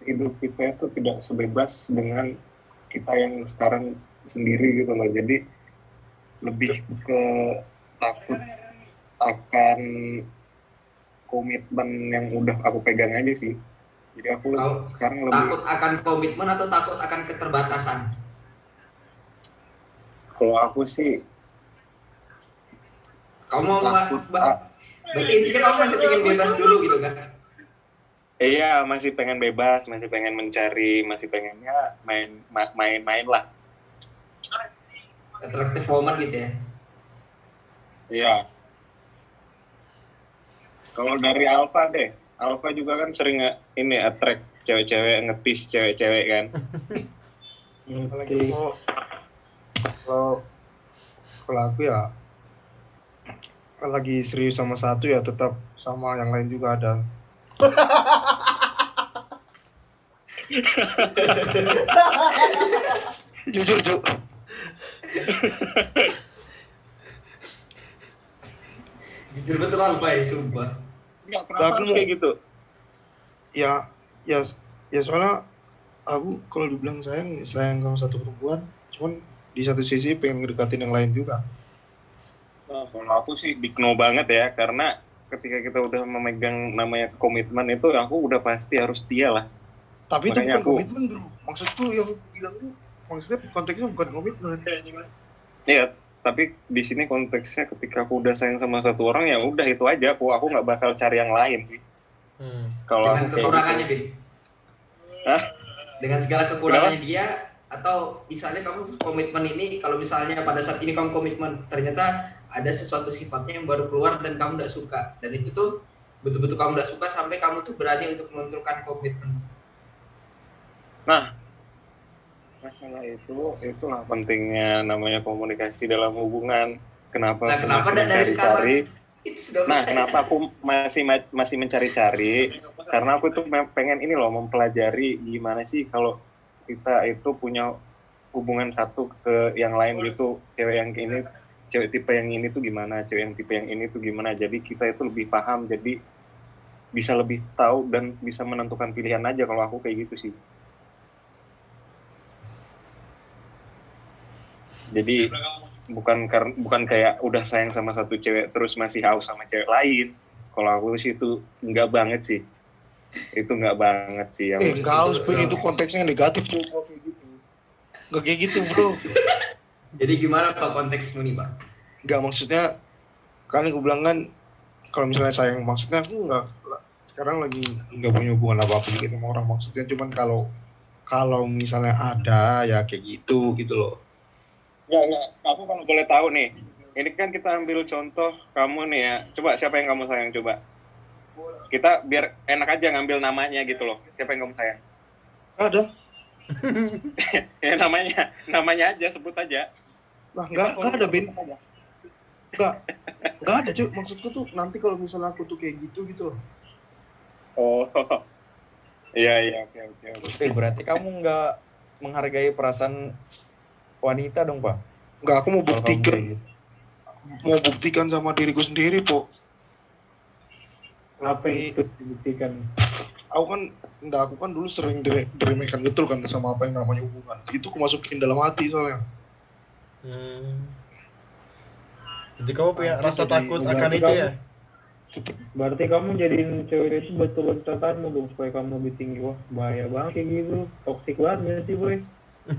hidup kita itu tidak sebebas dengan kita yang sekarang sendiri gitu loh. Jadi lebih ke takut akan komitmen yang udah aku pegang aja sih. Jadi aku Kau sekarang lebih Takut akan komitmen atau takut akan keterbatasan? Kalau aku sih Kamu mau ma- takut ba- berarti intinya kamu masih pengen bebas dulu gitu kan? Iya, masih pengen bebas, masih pengen mencari, masih pengennya main ma- main-main lah. Attractive woman gitu ya. Iya. Kalau dari Alfa deh, Alfa juga kan sering nge- ini attract cewek-cewek, ngetis cewek-cewek kan. Apalagi kalau kalau kalau aku ya kalau lagi serius sama satu ya tetap sama yang lain juga ada. Jujur, Cuk. Jujur betul apa ya, sumpah. Kenapa harus kayak gitu? Ya, ya, ya soalnya aku kalau dibilang sayang, sayang sama satu perempuan, cuman di satu sisi pengen ngedekatin yang lain juga Nah, kalau aku sih dikno banget ya karena ketika kita udah memegang namanya komitmen itu aku udah pasti harus setia lah. tapi itu Makanya bukan aku- komitmen bro maksudku yang bilang tuh maksudnya konteksnya bukan komitmen Iya, tapi di sini konteksnya ketika aku udah sayang sama satu orang ya udah itu aja aku aku nggak bakal cari yang lain sih. Hmm. Kalau dengan aku kayak kekurangannya gitu. Bin Hah? dengan segala kekurangannya dia atau misalnya kamu komitmen ini kalau misalnya pada saat ini kamu komitmen ternyata ada sesuatu sifatnya yang baru keluar dan kamu tidak suka dan itu tuh betul-betul kamu tidak suka sampai kamu tuh berani untuk menentukan komitmen Nah, masalah itu itulah pentingnya namanya komunikasi dalam hubungan. Kenapa Nah, kenapa masih da- dari mencari-cari? Nah, percaya. kenapa aku masih ma- masih mencari-cari? Karena aku tuh pengen ini loh mempelajari gimana sih kalau kita itu punya hubungan satu ke yang lain gitu. Cewek yang ini, cewek tipe yang ini tuh gimana, cewek yang tipe yang ini tuh gimana. Jadi kita itu lebih paham, jadi bisa lebih tahu dan bisa menentukan pilihan aja kalau aku kayak gitu sih. Jadi bukan karena bukan kayak udah sayang sama satu cewek terus masih haus sama cewek lain. Kalau aku sih itu enggak banget sih. Itu enggak banget sih yang eh enggak harus Pin. itu konteksnya negatif tuh kayak gitu nggak kayak gitu bro jadi gimana pak konteksmu nih pak nggak maksudnya kan gue bilang kan kalau misalnya sayang maksudnya aku nggak sekarang lagi nggak punya hubungan apa apa gitu sama orang maksudnya cuman kalau kalau misalnya ada ya kayak gitu gitu loh Enggak, enggak. Aku kalau boleh tahu nih. Ini kan kita ambil contoh kamu nih ya. Coba siapa yang kamu sayang coba. Kita biar enak aja ngambil namanya gitu loh. Siapa yang kamu sayang? ada ya namanya, namanya aja sebut aja. lah nggak nggak ada Ben nggak nggak ada cuy maksudku tuh nanti kalau misalnya aku tuh kayak gitu gitu loh Oh. Iya, iya, oke, oke, oke. Eh, berarti kamu nggak menghargai perasaan wanita dong, Pak? nggak aku mau buktikan gitu. mau buktikan sama diriku sendiri po apa yang itu dibuktikan? Aku kan enggak aku kan dulu sering dire- diremehkan betul kan sama apa yang namanya hubungan. Itu aku masukin dalam hati soalnya. Hmm. Jadi kamu punya rasa jadi takut akan kamu- itu ya? berarti kamu jadiin cewek itu betul catatanmu dong supaya kamu lebih tinggi. Wah bahaya banget kayak gitu. Toxic banget sih boy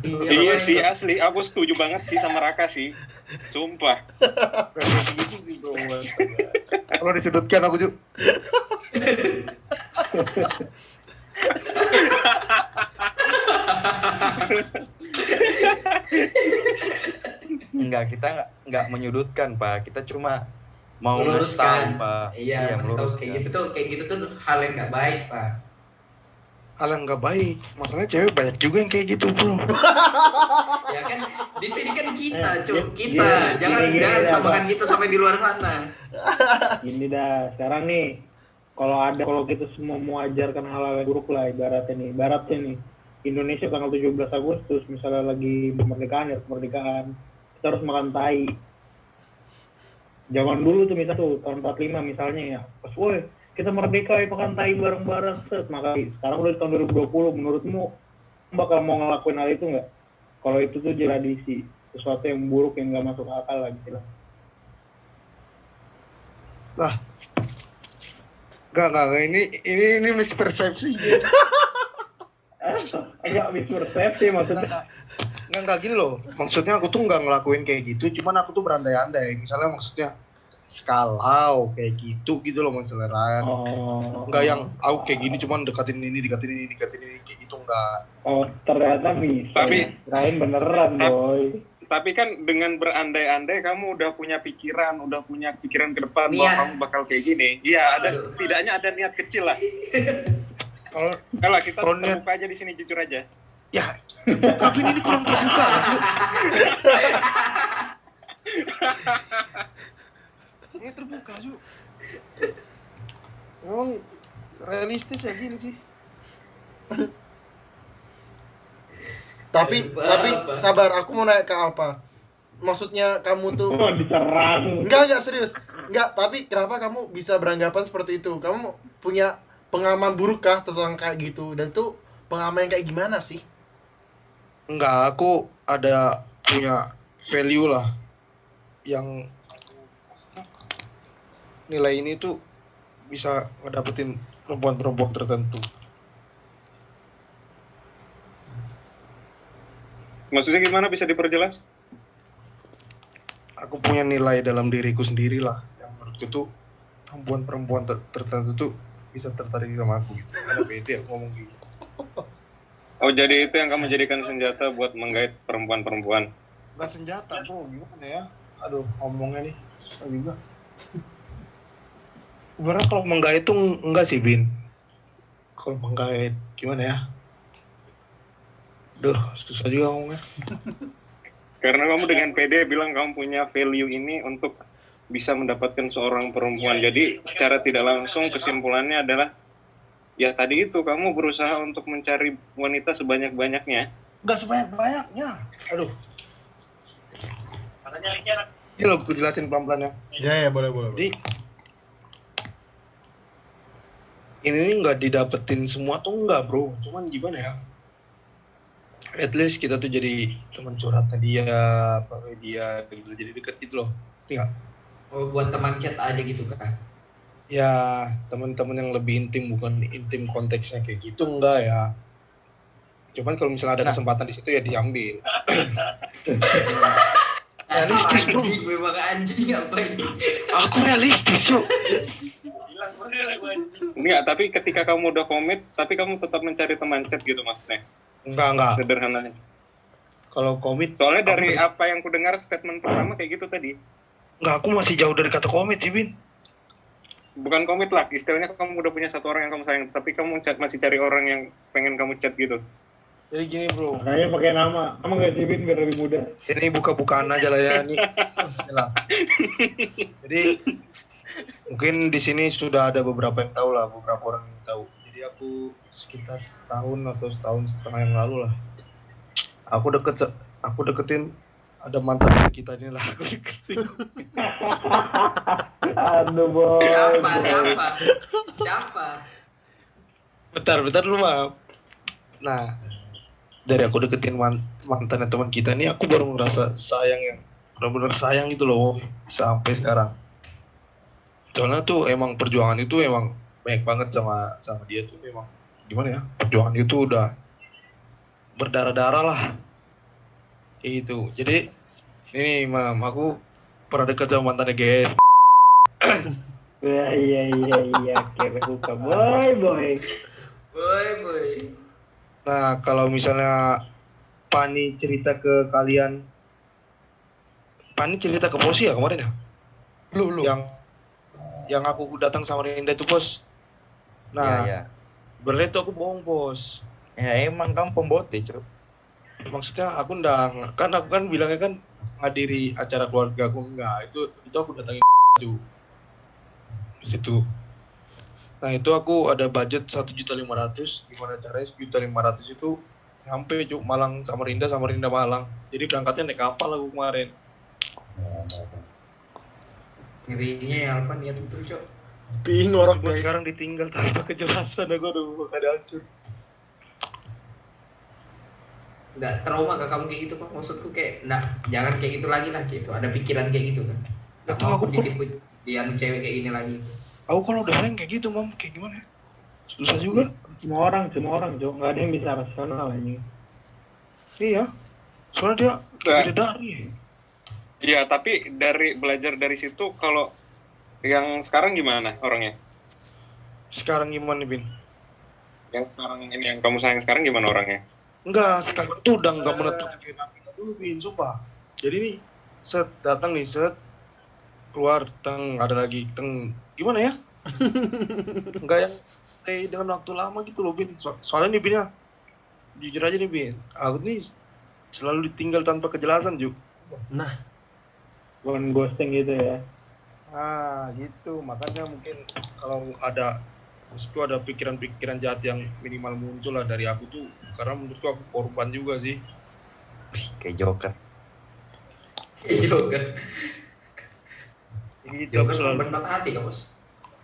Iya sih asli, aku setuju banget sih sama Raka sih. Sumpah. gitu kalau disudutkan aku juga Enggak, kita nggak nggak menyudutkan, Pak. Kita cuma mau meluruskan Pak. iya, maksud tahu kayak gitu tuh kayak gitu tuh hal yang nggak baik pak yang nggak baik. Masalahnya cewek banyak juga yang kayak gitu bro. Ya kan di sini kan kita Eh, cuy gini- kita. gini- jangan gini- jangan gini, samakan kita sampai di luar sana. Gini dah, sekarang nih kalau ada kalau kita semua mau ajarkan hal-hal yang buruk lah ibaratnya nih, ibaratnya nih Indonesia tanggal 17 Agustus misalnya lagi kemerdekaan ya kemerdekaan kita harus makan tai. Zaman dulu tuh misalnya tuh tahun 45 misalnya ya, pas woi kita merdeka ya makan tai bareng-bareng set makanya sekarang udah tahun 2020 menurutmu bakal mau ngelakuin hal itu nggak? Kalau itu tuh tradisi sesuatu yang buruk yang nggak masuk akal lah gitu lah. Enggak, enggak, enggak. Ini, ini, ini mispersepsi. agak mispersepsi maksudnya Enggak, enggak gini loh. Maksudnya aku tuh enggak ngelakuin kayak gitu, cuman aku tuh berandai-andai. Misalnya maksudnya skalau kayak gitu gitu loh maksudnya Ran. oh Enggak yang aku kayak gini cuman deketin ini, deketin ini, deketin ini kayak gitu enggak. oh ternyata bisa Tapi- kirain beneran boy Tapi kan dengan berandai-andai kamu udah punya pikiran, udah punya pikiran ke depan bahwa Niat. kamu bakal kayak gini. Iya, ada Aduh. setidaknya ada niat kecil lah. Kalau Kalau kita terbuka aja di sini jujur aja. ya, tapi ini kurang terbuka. Ini terbuka juga. Memang realistis ya gini sih. Tapi tapi apa? sabar, aku mau nanya ke Alpa. Maksudnya kamu tuh oh diserang Enggak, enggak serius. Enggak, tapi kenapa kamu bisa beranggapan seperti itu? Kamu punya pengalaman buruk kah tentang kayak gitu? Dan tuh pengalaman yang kayak gimana sih? Enggak, aku ada punya value lah yang nilai ini tuh bisa ngedapetin perempuan-perempuan tertentu. Maksudnya gimana bisa diperjelas? Aku punya nilai dalam diriku sendiri lah yang menurutku tuh perempuan-perempuan ter- tertentu tuh bisa tertarik sama aku gitu. Karena beda aku ngomong gitu. Oh jadi itu yang kamu jadikan senjata buat menggait perempuan-perempuan. Gak senjata bro, gimana ya? Aduh, ngomongnya nih susah juga. Sebenarnya kalau menggait itu enggak sih, Bin. Kalau menggait, gimana ya? Duh, susah juga ngomongnya. Karena kamu dengan PD bilang kamu punya value ini untuk bisa mendapatkan seorang perempuan. Jadi secara tidak langsung kesimpulannya adalah ya tadi itu kamu berusaha untuk mencari wanita sebanyak-banyaknya. Enggak sebanyak-banyaknya. Aduh. Ini loh, gue jelasin pelan-pelan ya. Ya ya boleh boleh. boleh. Jadi ini nggak didapetin semua tuh enggak bro, cuman gimana ya? At least kita tuh jadi teman curhatnya dia, apa dia gitu, jadi deket gitu loh. Tinggal Oh, buat teman chat aja gitu kak. ya teman-teman yang lebih intim bukan intim konteksnya kayak gitu enggak ya. Cuman kalau misalnya ada Nah. kesempatan di situ ya diambil. Realistis bro. Memang anjing apa ini? Aku realistis yuk. Enggak, tapi ketika kamu udah komit, tapi kamu tetap mencari teman chat gitu maksudnya. Enggak enggak. Sederhananya. Kalau komit, Soalnya dari Aku- apa yang ku dengar statement pertama kayak gitu tadi. enggak aku masih jauh dari kata komit sih Bin. Bukan komit lah, istilahnya kamu udah punya satu orang yang kamu sayang, tapi kamu ca- masih cari orang yang pengen kamu chat gitu. Jadi gini bro, Makanya pakai nama. Kamu nggak sih, Bin, biar lebih mudah. ini buka-bukaan aja lah ya ini. Jadi mungkin di sini sudah ada beberapa yang tahu lah, beberapa orang yang tahu. Jadi aku sekitar setahun atau setahun setengah yang lalu lah. Aku deket, aku deketin ada mantan kita ini lah. Aku deketin. Aduh, boy. Siapa? Siapa? Siapa? Bentar, bentar dulu maaf. Nah, dari aku deketin man- mantan teman kita ini, aku baru ngerasa sayang yang benar-benar sayang gitu loh sampai sekarang. Soalnya tuh emang perjuangan itu emang banyak banget sama sama dia tuh memang gimana ya perjuangan itu udah berdarah-darah lah kayak gitu jadi ini mam aku pernah dekat sama mantannya GS Iya, iya, iya, iya. Akhirnya buka. Boy, boy. Boy, boy. Nah, kalau misalnya Pani cerita ke kalian, Pani cerita ke Posi ya kemarin ya? Lu lu. Yang yang aku datang sama Rinda itu bos. Nah, ya, ya. berarti itu aku bohong bos. Ya emang kamu pembote, Cuk. Maksudnya aku ndak, kan aku kan bilangnya kan ngadiri acara keluarga aku enggak. Itu itu aku datangin itu. Di situ. Nah itu aku ada budget satu juta lima ratus. Gimana caranya sejuta lima ratus itu sampai cuk Malang sama Rinda sama Rinda Malang. Jadi berangkatnya naik kapal aku kemarin. Ngerinya ya apa niat itu, Cok. Pi ngorok Gua guys. sekarang ditinggal tanpa kejelasan aku udah ada hancur. Nggak trauma gak kamu kayak gitu, Pak? Maksudku kayak, nah, jangan kayak gitu lagi lah, gitu. Ada pikiran kayak gitu kan. Nggak Itu mau aku ditipu di anu cewek kayak gini lagi. Aku kalau udah sayang kayak gitu mam kayak gimana? ya? Susah juga. Semua orang, semua orang, Cok. Nggak ada yang bisa rasional ini. Iya. Soalnya dia beda dari. Iya, tapi dari belajar dari situ kalau yang sekarang gimana orangnya? Sekarang gimana Bin? Yang sekarang ini yang kamu sayang sekarang gimana orangnya? Enggak, sekarang tuh udah enggak menetap dulu Bin, sumpah. Jadi nih, set datang nih set keluar teng ada lagi teng gimana ya? enggak yang kayak dengan waktu lama gitu loh Bin. So- soalnya nih Bin ya, jujur aja nih Bin, aku nih selalu ditinggal tanpa kejelasan Juk. Nah, Bukan ghosting gitu ya. Ah gitu, makanya mungkin kalau ada maksudku ada pikiran-pikiran jahat yang minimal muncul lah dari aku tuh karena menurutku aku korban juga sih. Wih, kayak Joker. Joker. Gitu, aku Joker selalu, patah hati, Kak, Bos.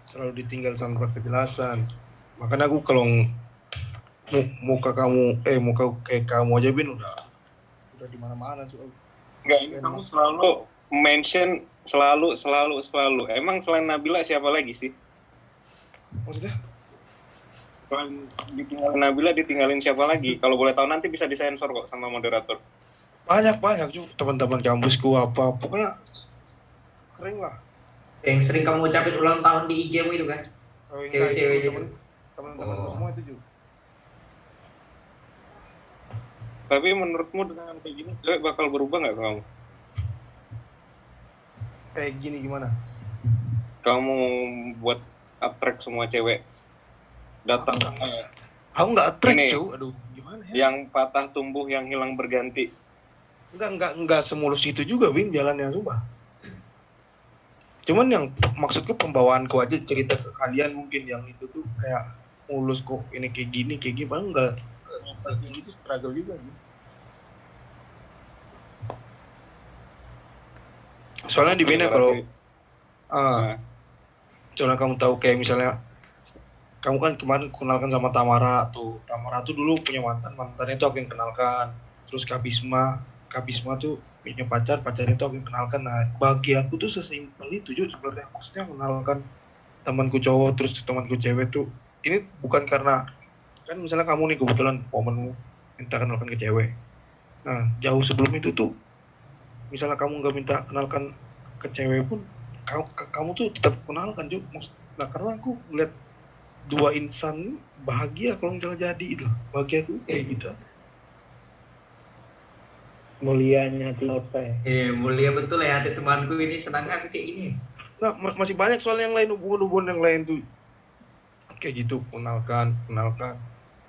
selalu ditinggal tanpa kejelasan. Makanya aku kalau mu- muka kamu, eh muka kayak kamu aja bin udah udah di mana-mana tuh. Enggak, ini kamu selalu mention selalu selalu selalu. Emang selain Nabila siapa lagi sih? Maksudnya? Selain ditinggalin Nabila ditinggalin siapa lagi? Kalau boleh tahu nanti bisa disensor kok sama moderator. Banyak banyak juga teman-teman kampusku apa pokoknya sering lah. Yang sering kamu ucapin ulang tahun di IG mu itu kan? Oh, enggak, Cewek-cewek itu gitu. teman- Teman-teman Oh. semua itu juga. Tapi menurutmu dengan kayak gini cewek bakal berubah nggak kamu? Kayak gini gimana? Kamu buat attract semua cewek datang Aku nggak attract Ini. Aduh, gimana ya? yang patah tumbuh yang hilang berganti. Enggak, enggak, enggak semulus itu juga, Win, jalannya sumpah. Cuman yang maksudku pembawaanku aja cerita ke kalian mungkin yang itu tuh kayak mulus kok ini kayak gini, kayak padahal enggak. Kayak gitu struggle juga. Win. Soalnya di Bina kalau ah, Nah, soalnya kamu tahu kayak misalnya kamu kan kemarin kenalkan sama Tamara tuh. Tamara tuh dulu punya mantan mantannya itu aku yang kenalkan. Terus Kabisma Kabisma tuh punya pacar pacarnya itu aku yang kenalkan. Nah bagi aku tuh sesimpel itu juga sebenarnya. Maksudnya kenalkan temanku cowok terus temanku cewek tuh ini bukan karena kan misalnya kamu nih kebetulan momenmu minta kenalkan ke cewek. Nah jauh sebelum itu tuh misalnya kamu nggak minta kenalkan ke cewek pun kamu, kamu tuh tetap kenalkan juga nah karena aku ngeliat dua insan bahagia kalau misalnya jadi itu bahagia tuh kayak gitu. Mulianya hati Lotte Eh, mulia betul ya hati temanku ini senang kan kayak gini. nah ma- masih banyak soal yang lain hubungan-hubungan yang lain tuh. Kayak gitu kenalkan kenalkan.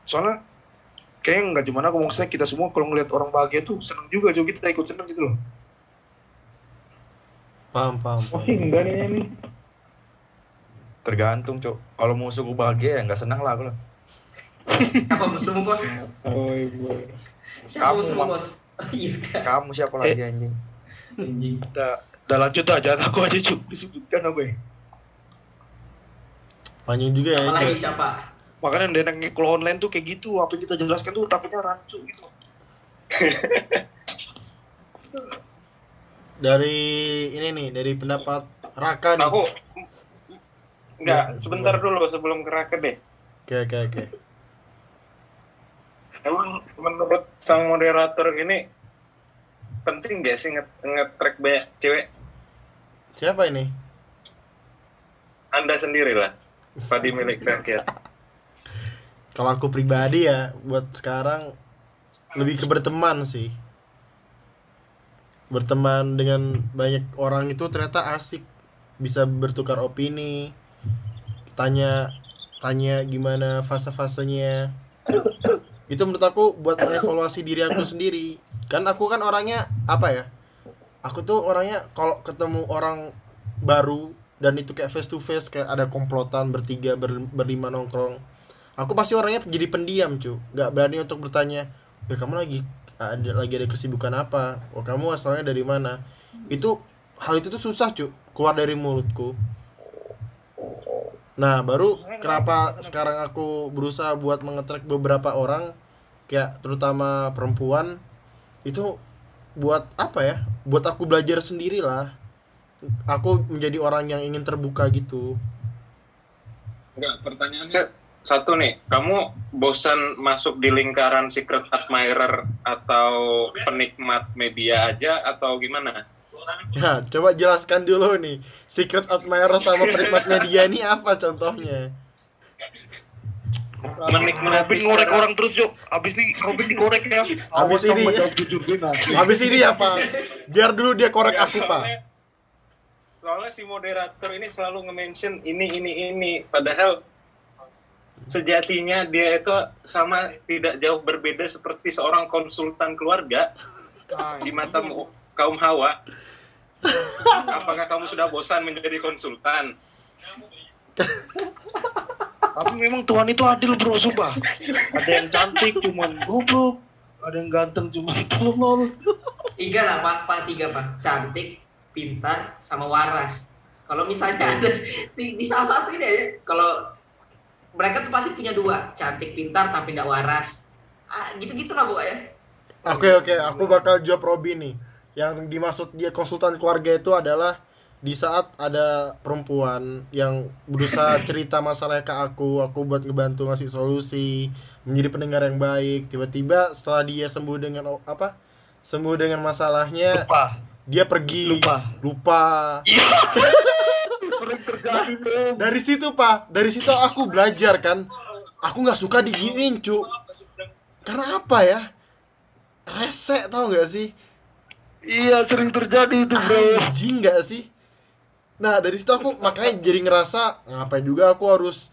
Soalnya kayaknya nggak cuma aku maksudnya kita semua kalau ngeliat orang bahagia tuh seneng juga juga kita ikut seneng gitu loh Paham, paham. oh sih enggak nih nih Tergantung, Cok. Kalau musuhku bahagia ya nggak senang lah aku lah. Apa musuhmu bos? oh ibu Siapa Kamu, musuhmu bos? Oh, iya. Kamu siapa lagi anjing? Anjing. udah udah lanjut aja aku aja cuk disebutkan apa ya Panjang juga ya. Apalagi Cok. siapa? makanya deneknya kalau online tuh kayak gitu apa yang kita jelaskan tuh takutnya rancu gitu Dari ini nih, dari pendapat Raka nih. aku enggak sebentar dulu sebelum ke Raka deh. Oke, oke, oke. Emang menurut sang moderator ini penting gak sih nge- nge-track banyak cewek? Siapa ini? Anda sendirilah. Padi milik rakyat. Kalau aku pribadi ya, buat sekarang lebih ke berteman sih. Berteman dengan banyak orang itu ternyata asik, bisa bertukar opini, tanya tanya gimana fase-fasenya. Itu menurut aku buat evaluasi diri aku sendiri. Kan aku kan orangnya apa ya? Aku tuh orangnya kalau ketemu orang baru dan itu kayak face to face kayak ada komplotan bertiga ber- berlima nongkrong aku pasti orangnya jadi pendiam cu nggak berani untuk bertanya ya kamu lagi ada lagi ada kesibukan apa? Oh kamu asalnya dari mana? Itu hal itu tuh susah cu keluar dari mulutku. Nah baru kenapa sekarang aku berusaha buat mengetrack beberapa orang kayak terutama perempuan itu buat apa ya? Buat aku belajar sendiri lah aku menjadi orang yang ingin terbuka gitu. Enggak, pertanyaannya satu nih, kamu bosan masuk di lingkaran secret admirer atau penikmat media aja atau gimana? Ya, coba jelaskan dulu nih. Secret admirer sama penikmat media ini apa contohnya? Menikmati Robin ngorek secara- orang terus yuk abis ini Robin digorek ya Abis ini- asli. Habis ini apa? Biar dulu dia korek Ya, aku, Pak. soalnya- Soalnya si moderator ini selalu nge-mention ini ini ini padahal sejatinya dia itu sama tidak jauh berbeda seperti seorang konsultan keluarga di mata kaum hawa. Apakah kamu sudah bosan menjadi konsultan? Tapi memang Tuhan itu adil bro, sumpah. Ada yang cantik cuman goblok, ada yang ganteng cuman tolol. Tiga lah pak, pak tiga pak. Cantik, pintar, sama waras. Kalau misalnya ada di, di salah satu ini ya, kalau mereka tuh pasti punya dua, cantik, pintar, tapi tidak waras. Ah, gitu-gitu lah bu ya. Oke, oke, aku bakal jawab Robin nih. yang dimaksud dia konsultan keluarga itu adalah di saat ada perempuan yang berusaha cerita masalahnya ke aku, aku buat ngebantu ngasih solusi, menjadi pendengar yang baik. Tiba-tiba setelah dia sembuh dengan apa? Sembuh dengan masalahnya, Lupa. dia pergi. Lupa. Lupa. Terjadi, bro. Dari situ, Pak. Dari situ aku belajar kan. Aku nggak suka diginiin, cu. Karena apa ya? Rese tau gak sih? Iya, sering terjadi itu, bro. anjing nggak sih nah dari situ aku makanya jadi ngerasa ngapain juga aku harus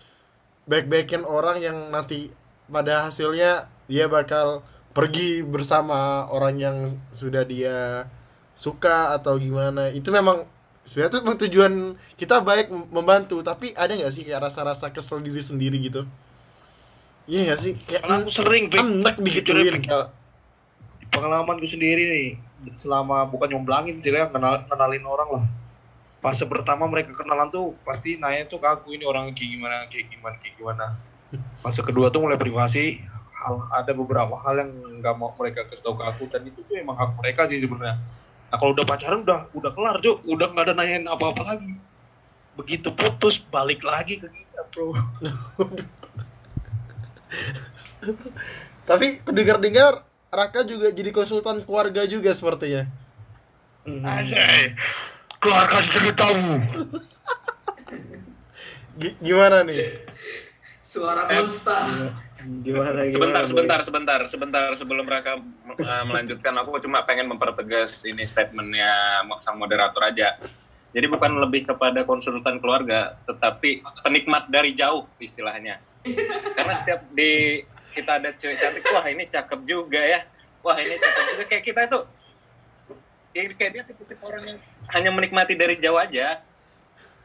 baik-baikin orang yang nanti pada hasilnya dia bakal pergi bersama orang yang sudah dia suka atau gimana itu memang sebenarnya tuh tujuan kita baik mem- membantu tapi ada nggak sih kayak rasa-rasa kesel diri sendiri gitu iya nggak sih kayak aku sering, enak ya, digituin ya. Pengalamanku sendiri nih, selama bukan nyomblangin sih ya, kenal, kenalin orang lah. Fase pertama mereka kenalan tuh pasti nanya tuh ke aku ini orang kayak gimana, kayak gimana, kayak gimana. Fase kedua tuh mulai privasi, hal, ada beberapa hal yang nggak mau mereka kasih tahu ke aku dan itu tuh emang hak mereka sih sebenarnya. Nah kalau udah pacaran udah udah kelar Cuk, udah nggak ada nanyain apa-apa lagi. Begitu putus balik lagi ke kita bro. tapi dengar-dengar Raka juga jadi konsultan keluarga juga sepertinya Hmm. Anjay, keluarkan ceritamu. Gi- gimana nih Suara Eh, monster. Gimana, gimana? sebentar Boy? sebentar sebentar sebentar sebelum mereka uh, melanjutkan aku cuma pengen mempertegas ini statementnya sang moderator aja jadi bukan lebih kepada konsultan keluarga tetapi penikmat dari jauh istilahnya karena setiap di kita ada cewek cantik wah ini cakep juga ya wah ini cakep juga kayak kita itu ya kayak dia tipe-tipe orang yang hanya menikmati dari jauh aja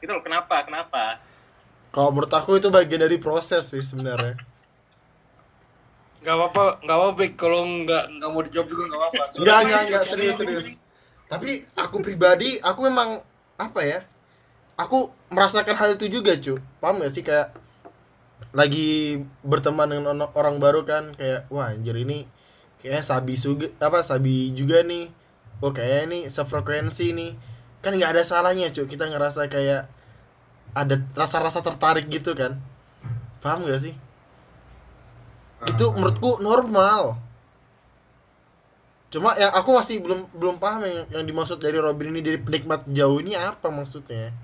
itu loh kenapa kenapa Kalau menurut aku itu bagian dari proses sih sebenarnya. Gak apa-apa, gak apa-apa. Kalau nggak nggak mau dijawab juga nggak apa-apa. Enggak, enggak, enggak serius serius. Tapi aku pribadi, aku memang apa ya? Aku merasakan hal itu juga, cu. Paham gak sih kayak lagi berteman dengan orang baru kan kayak wah anjir ini kayaknya sabi juga apa sabi juga nih. Oh kayaknya ini sefrekuensi nih. Kan nggak ada salahnya, cu. Kita ngerasa kayak ada rasa-rasa tertarik gitu kan. Paham gak sih? Itu menurutku normal. Cuma yang aku masih belum belum paham yang, yang dimaksud dari Robin ini dari penikmat jauh ini apa maksudnya?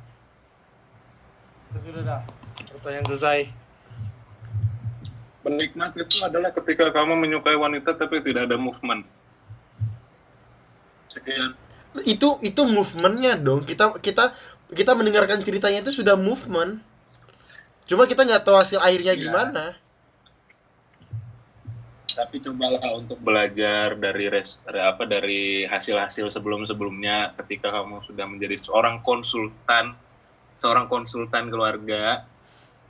Sudah dah. Pertanyaan selesai. Penikmat itu adalah ketika kamu menyukai wanita tapi tidak ada movement. Sekian. Itu itu movementnya dong. Kita kita kita mendengarkan ceritanya itu sudah movement. Cuma kita nggak tahu hasil akhirnya Iya. gimana. Tapi cobalah untuk belajar dari res, apa dari hasil-hasil sebelum-sebelumnya ketika kamu sudah menjadi seorang konsultan, seorang konsultan keluarga,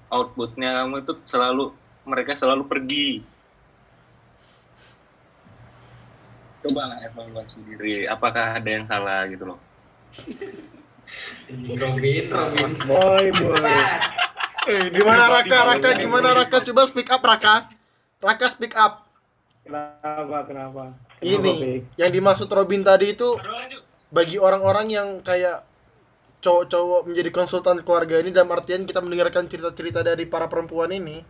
outputnya kamu itu selalu mereka selalu pergi. Cobalah evaluasi diri, apakah ada yang salah gitu loh. Robin, Robin. Boy, boy. Gimana Raka? Raka gimana Raka? Coba speak up Raka. Raka speak up. Kenapa, kenapa? Kenapa, Ini Bik? yang dimaksud Robin tadi itu bagi orang-orang yang kayak cowok-cowok menjadi konsultan keluarga ini dalam artian kita mendengarkan cerita-cerita dari para perempuan ini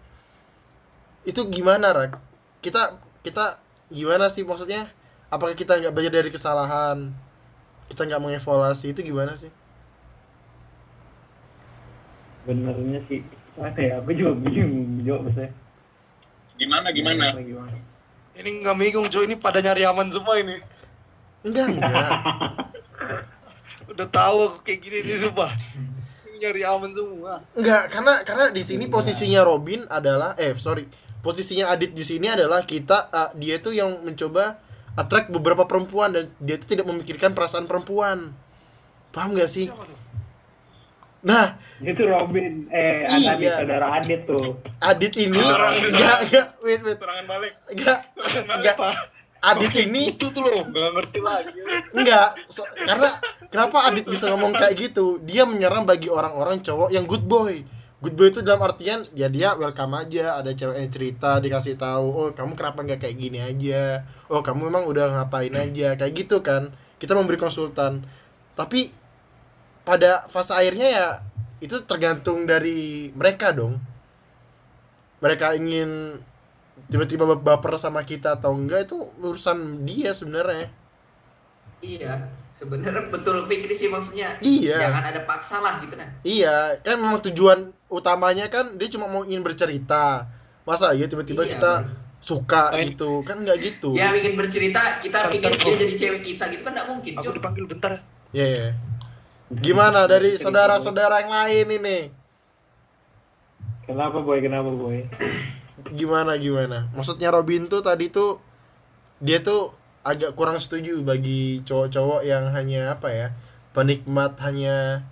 itu gimana Rak? Kita kita gimana sih maksudnya? Apakah kita nggak belajar dari kesalahan? Kita nggak mengevaluasi itu gimana sih? Benernya sih, apa ya? Aku juga bingung jawab saya. Gimana gimana? Gimana? Ini nggak bingung, cuy. Ini pada nyari aman semua ini. Enggak, enggak. Udah tahu aku kayak gini nih, sumpah. Ini nyari aman semua. Enggak, karena karena di sini posisinya Robin adalah eh sorry, posisinya Adit di sini adalah kita uh, dia itu yang mencoba attract beberapa perempuan dan dia itu tidak memikirkan perasaan perempuan. Paham gak sih? Nah, Itu Robin, eh, Iya. Adit, saudara Adit tuh. Adit ini enggak enggak wait wait Serangan balik. enggak enggak Adit ini Itu tuh loh, nggak ngerti lagi. enggak so- karena kenapa Adit bisa ngomong kayak gitu? Dia menyerang bagi orang-orang cowok yang good boy. Good boy itu dalam artian ya dia welcome aja, ada cewek yang cerita dikasih tahu, "Oh, kamu kenapa nggak kayak gini aja? Oh, kamu memang udah ngapain aja?" Kayak gitu kan. kita memberi konsultan tapi pada fase akhirnya ya itu tergantung dari mereka dong mereka ingin tiba-tiba baper sama kita atau enggak itu urusan dia sebenarnya Iya, sebenarnya betul Fikri sih maksudnya. Iya. Jangan ada paksa lah gitu kan. Iya, kan memang tujuan utamanya kan dia cuma mau ingin bercerita. Masa ya tiba-tiba Iya, kita bener. suka Main. gitu, kan nggak gitu. Dia bikin bercerita, kita Bentar, pikir dia jadi cewek kita gitu kan nggak mungkin, Aku dipanggil bentar ya. Iya. iya. Gimana dari saudara-saudara yang lain ini? Kenapa boy? Kenapa boy? Gimana gimana? Maksudnya Robin tuh tadi tuh dia tuh agak kurang setuju bagi cowok-cowok yang hanya apa ya? penikmat hanya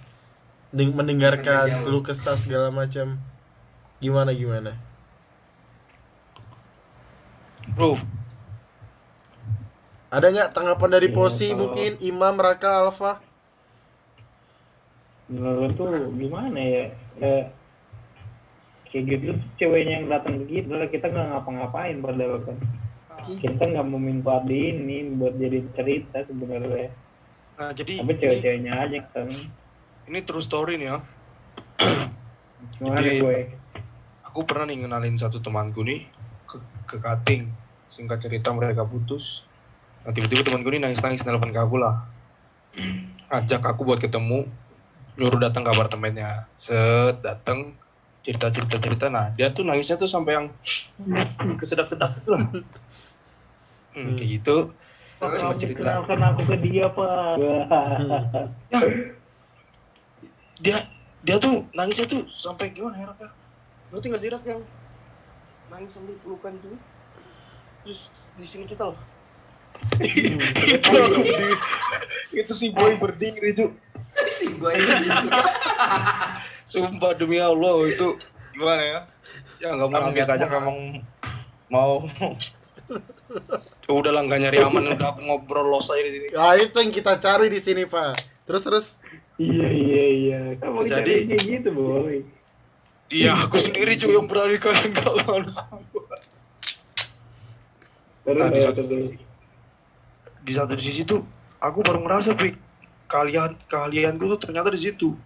deng- mendengarkan keluh kesah segala macam. Gimana gimana? Bro, Ada nggak tanggapan dari Posi kalau- mungkin Imam Raka Alfa? Menurut tuh gimana ya? Eh, kayak gitu ceweknya yang datang ke kita, kita nggak ngapa-ngapain padahal kan. Kita nggak mau minta di ini buat jadi cerita sebenarnya. nah jadi Tapi cewek-ceweknya aja kan. ini true story nih ya. Gimana Jadi- boy? Aku pernah nih ngenalin satu temanku nih ke, ke cutting. Singkat cerita mereka putus. Nah, tiba-tiba temanku nih nangis-nangis nelfon ke aku lah. Ajak aku buat ketemu, nyuruh datang ke apartemennya. Set, datang cerita-cerita cerita. Nah, dia tuh nangisnya tuh sampai yang kesedap-sedap gitu lah. Hmm, kayak gitu. Terus cerita. kenalkan aku ke dia pak. Ya, dia dia tuh nangisnya tuh sampai gimana ya Raka? Ngerti nggak sih yang nangis sambil pelukan itu? Terus di sini kita loh. itu itu si boy berdiri itu. Si gue ini. Sumpah demi Allah itu gimana ya? Ya nggak mau Emang ngajak niatnya aja memang mau udah lah nggak nyari aman udah aku ngobrol los aja di sini. Ya itu yang kita cari di sini Pak. Terus terus iya iya iya. Kamu Jadi- kayak gitu boy. Iya aku sendiri cuy yang berani kalian kawan. Terus Nah, di ya, satu- terus. di satu sisi tuh aku baru ngerasa pik kalian kalian tuh ternyata di situ.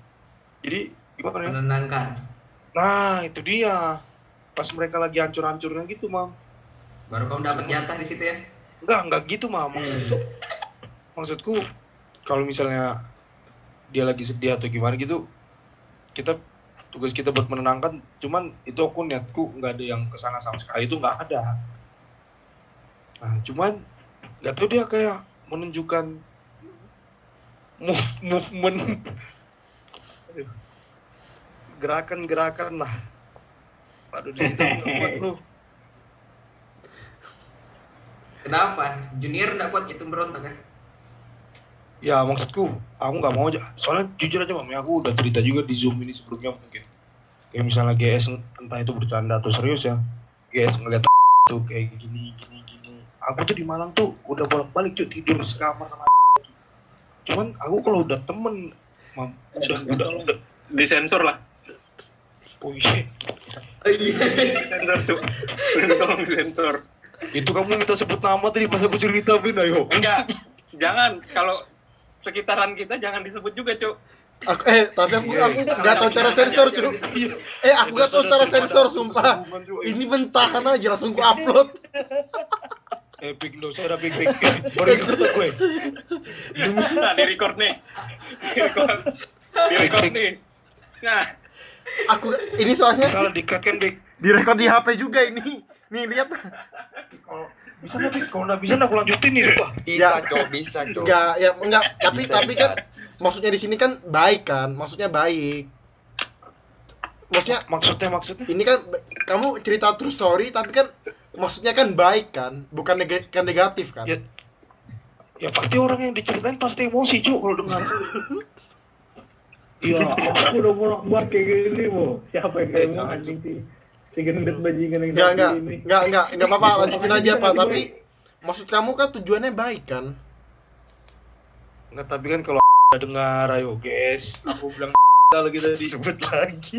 Jadi gimana ya? Menenangkan. nah itu dia. Pas mereka lagi hancur-hancurnya gitu mam. Baru kamu dapat jatah di situ ya. enggak enggak gitu mam. Maksudku maksudku kalau misalnya dia lagi sedih atau gimana gitu kita tugas kita buat menenangkan cuman itu aku niatku nggak ada yang ke sana sama sekali itu nggak ada. Nah cuman nggak tahu dia kayak menunjukkan move movement gerakan-gerakan lah Waduh, di situ nggak kuat, bro. Kenapa? Junior nggak kuat gitu berontak ya? Ya maksudku, aku nggak mau aja. Soalnya jujur aja mami, aku udah cerita juga di zoom ini sebelumnya mungkin. Kayak misalnya GS entah itu bercanda atau serius ya. GS ngeliat tuh kayak gini gini gini. Aku tuh di Malang tuh udah bolak balik cuy tidur sekamar sama Cuman aku kalau udah temen, mam, udah udah udah. disensor lah Oh iya, Oh iya. sensor tuh tolong sensor itu kamu minta sebut nama tadi pas aku cerita Bin, ayo. enggak jangan kalau sekitaran kita jangan disebut juga cuk aku eh tapi aku aku nggak tahu cara sensor cuy. Eh aku nggak tahu cara sensor sumpah. Ini bentahan aja langsung ku upload. Epic lo, saya udah big big. Baru ikut gue. nah di record nih di record di record nih nah Aku ini soalnya Salah dikaken big. direkod di HP juga ini. Nih lihat. Kalau bisa nggak big? Kalau nggak bisa aku lanjutin nih, sumpah. bisa Ya. cok bisa cok Enggak, ya enggak, tapi Bisa, tapi bisa. kan maksudnya di sini kan baik kan, maksudnya baik. Maksudnya Maksudnya maksudnya? ini kan kamu cerita true story tapi kan maksudnya kan baik kan, bukan neg- kan negatif kan. Ya, ya pasti orang yang diceritain pasti emosi cu kalau dengar. Iya, aku udah bolak balik kayak gini, Bo. Siapa yang kayak mau anjing sih? Si gendut bajingan yang Enggak, enggak, ini. enggak, enggak, enggak apa-apa, lanjutin aja Pak, tapi maksud kamu kan tujuannya baik kan? Nggak, tapi kan kalau dengar ayo guys, aku bilang lagi tadi. sebut lagi